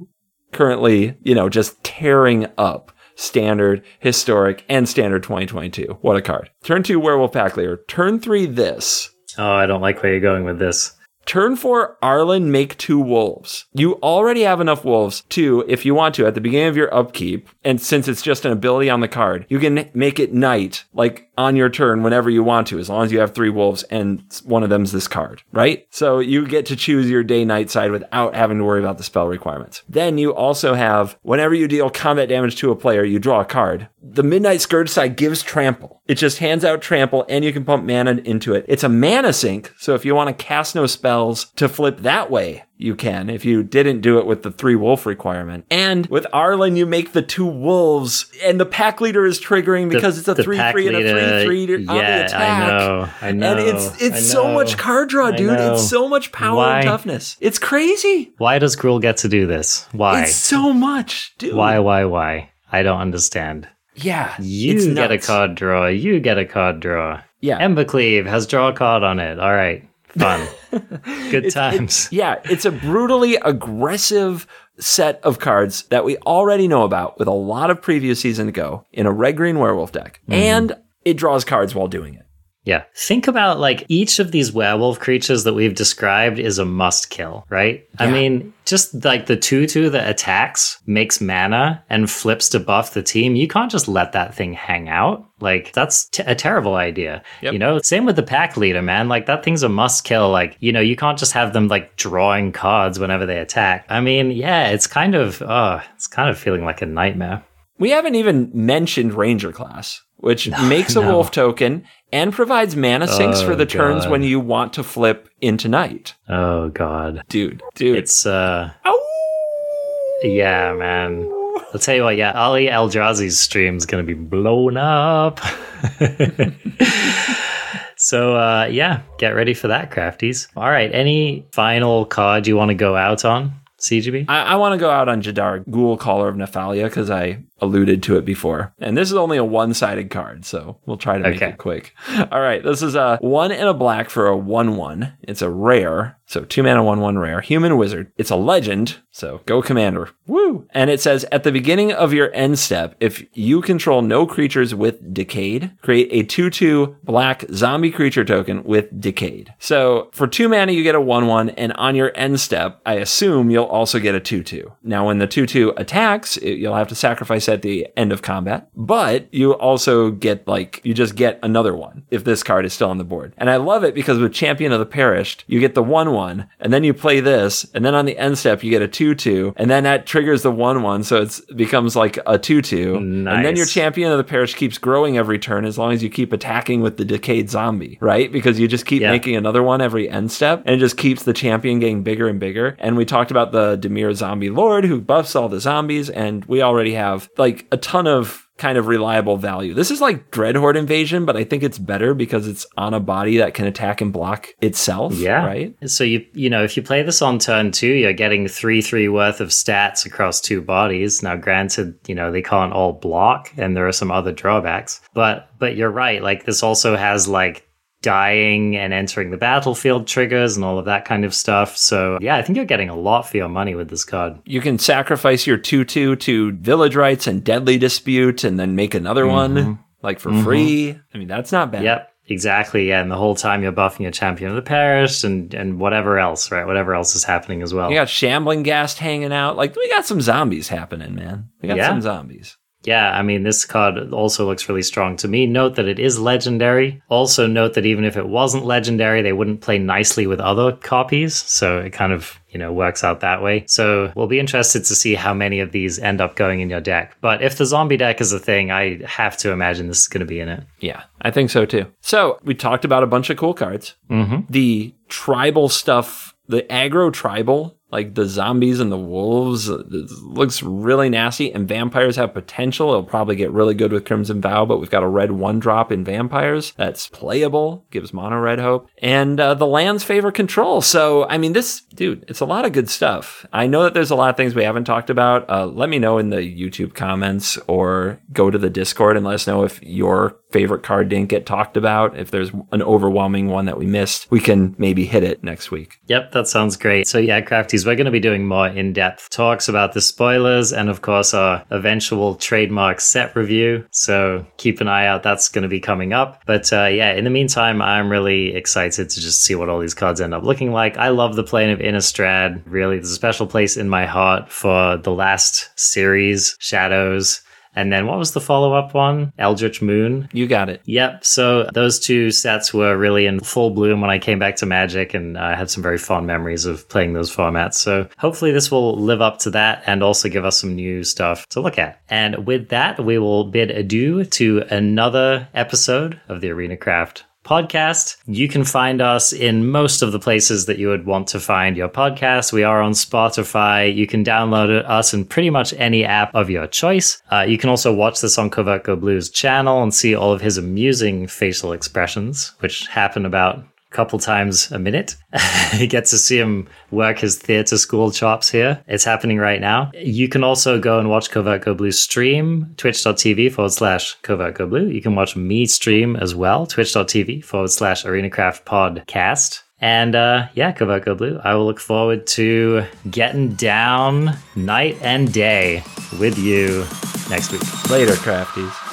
currently, you know, just tearing up standard, historic, and standard 2022. What a card. Turn two werewolf pack leader. Turn three this. Oh, I don't like where you're going with this. Turn four, Arlinn, make two wolves. You already have enough wolves to, if you want to, at the beginning of your upkeep, and since it's just an ability on the card, you can make it night, like on your turn whenever you want to, as long as you have three wolves and one of them's this card, right? So you get to choose your day night side without having to worry about the spell requirements. Then you also have, whenever you deal combat damage to a player, you draw a card. The Midnight Scourge side gives trample. It just hands out trample and you can pump mana into it. It's a mana sink, so if you want to cast no spells to flip that way, you can if you didn't do it with the three wolf requirement. And with Arlinn, you make the two wolves, and the pack leader is triggering because it's a the three three and a three three on the yeah, attack. I know, I know. And it's it's so much card draw, dude. It's so much power Why? and toughness. It's crazy. Why does Gruul get to do this? Why? It's so much, dude. why? Why? Why? I don't understand. Yeah, You get a card draw. You get a card draw. Yeah. Embercleave has draw a card on it. All right. Fun. Good times. Yeah, it's a brutally aggressive set of cards that we already know about with a lot of previous season to go in a red green werewolf deck. Mm-hmm. And it draws cards while doing it. Yeah. Think about like each of these werewolf creatures that we've described is a must kill, right? I mean, just like the 2 2 that attacks, makes mana, and flips to buff the team, you can't just let that thing hang out. Like, that's t- a terrible idea. Yep. You know, same with the pack leader, man. Like, that thing's a must kill. Like, you know, you can't just have them like drawing cards whenever they attack. I mean, yeah, it's kind of, oh, it's kind of feeling like a nightmare. We haven't even mentioned Ranger class, which makes a no. wolf token and provides mana sinks for Oh, the turns when you want to flip into night. Oh, God. Dude, dude. It's, uh, Ow! Yeah, man. I'll tell you what, yeah, Ali Aintrazi's stream is going to be blown up. so, uh, yeah, get ready for that, crafties. All right, any final card you want to go out on, CGB? I, I want to go out on Jadar, Ghoul Caller of Nephalia, because I alluded to it before. And this is only a one sided card, so we'll try to make Okay. it quick. All right, this is a one and a black for a 1 1. It's a rare, so two mana, 1 1 rare. Human Wizard. It's a legend, so go Commander. Woo! And it says at the beginning of your end step, if you control no creatures with Decayed, create a 2 2 black zombie creature token with Decayed. So for two mana, you get a 1 1, and on your end step, I assume you'll also get a 2 2. Now, when the 2 2 attacks, it- you'll have to sacrifice at the end of combat, but you also get like, you just get another one if this card is still on the board. And I love it because with Champion of the Perished, you get the 1 1, and then you play this, and then on the end step, you get a 2 2, and then that triggers the 1 1, so it becomes like a 2 2. And then your Champion of the Parish keeps growing every turn as long as you keep attacking with the decayed zombie, right? Because you just keep Yeah. making another one every end step and it just keeps the champion getting bigger and bigger. And we talked about the Dimir Zombie Lord who buffs all the zombies, and we already have like a ton of kind of reliable value. This is like Dreadhorde Invasion, but I think it's better because it's on a body that can attack and block itself. Yeah. Right? So you you know if you play this on turn two, you're getting three three worth of stats across two bodies. Now, granted, you know they can't all block, and there are some other drawbacks. But but you're right. Like this also has like dying and entering the battlefield triggers and all of that kind of stuff. So yeah, I think you're getting a lot for your money with this card. You can sacrifice your 2 2 to Village Rites and Deadly Dispute and then make another mm-hmm. one like for mm-hmm. free. I mean, that's not bad. Yep. Exactly, yeah, and the whole time you're buffing your champion of the parish and and whatever else, right? Whatever else is happening as well. You got Shambling Ghast hanging out. Like, we got some zombies happening, man. We got Yeah. some zombies. Yeah, I mean, this card also looks really strong to me. Note that it is legendary. Also, note that even if it wasn't legendary, they wouldn't play nicely with other copies. So it kind of, you know, works out that way. So we'll be interested to see how many of these end up going in your deck. But if the zombie deck is a thing, I have to imagine this is going to be in it. Yeah, I think so too. So, we talked about a bunch of cool cards. Mm-hmm. The tribal stuff, the aggro tribal, like the zombies and the wolves, uh, looks really nasty. And vampires have potential. It'll probably get really good with Crimson Vow, but we've got a red one drop in vampires that's playable, gives mono red hope. And uh, the lands favor control. So, I mean, this, dude, it's a lot of good stuff. I know that there's a lot of things we haven't talked about. Uh, let me know in the YouTube comments or go to the Discord and let us know if your favorite card didn't get talked about. If there's an overwhelming one that we missed, we can maybe hit it next week. Yep, that sounds great. So yeah, Crafties, because we're going to be doing more in depth talks about the spoilers and, of course, our eventual trademark set review. So keep an eye out. That's going to be coming up. But uh, yeah, in the meantime, I'm really excited to just see what all these cards end up looking like. I love the plane of Innistrad. Really, there's a special place in my heart for the last series, Shadows. And then what was the follow up one? Eldritch Moon. You got it. Yep. So those two sets were really in full bloom when I came back to Magic, and I had some very fond memories of playing those formats. So hopefully this will live up to that and also give us some new stuff to look at. And with that, we will bid adieu to another episode of the Arena Craft podcast. You can find us in most of the places that you would want to find your podcast. We are on Spotify. You can download us in pretty much any app of your choice. Uh, you can also watch this on Covert Go Blues channel and see all of his amusing facial expressions, which happen about couple times a minute. you get to see him work his theater school chops here. It's happening right now. You can also go and watch Covert Go Blue stream, twitch.tv forward slash Covert Go Blue. You can watch me stream as well, twitch.tv forward slash ArenaCraft podcast. And uh, yeah, Covert Go Blue, I will look forward to getting down night and day with you next week. Later, crafties.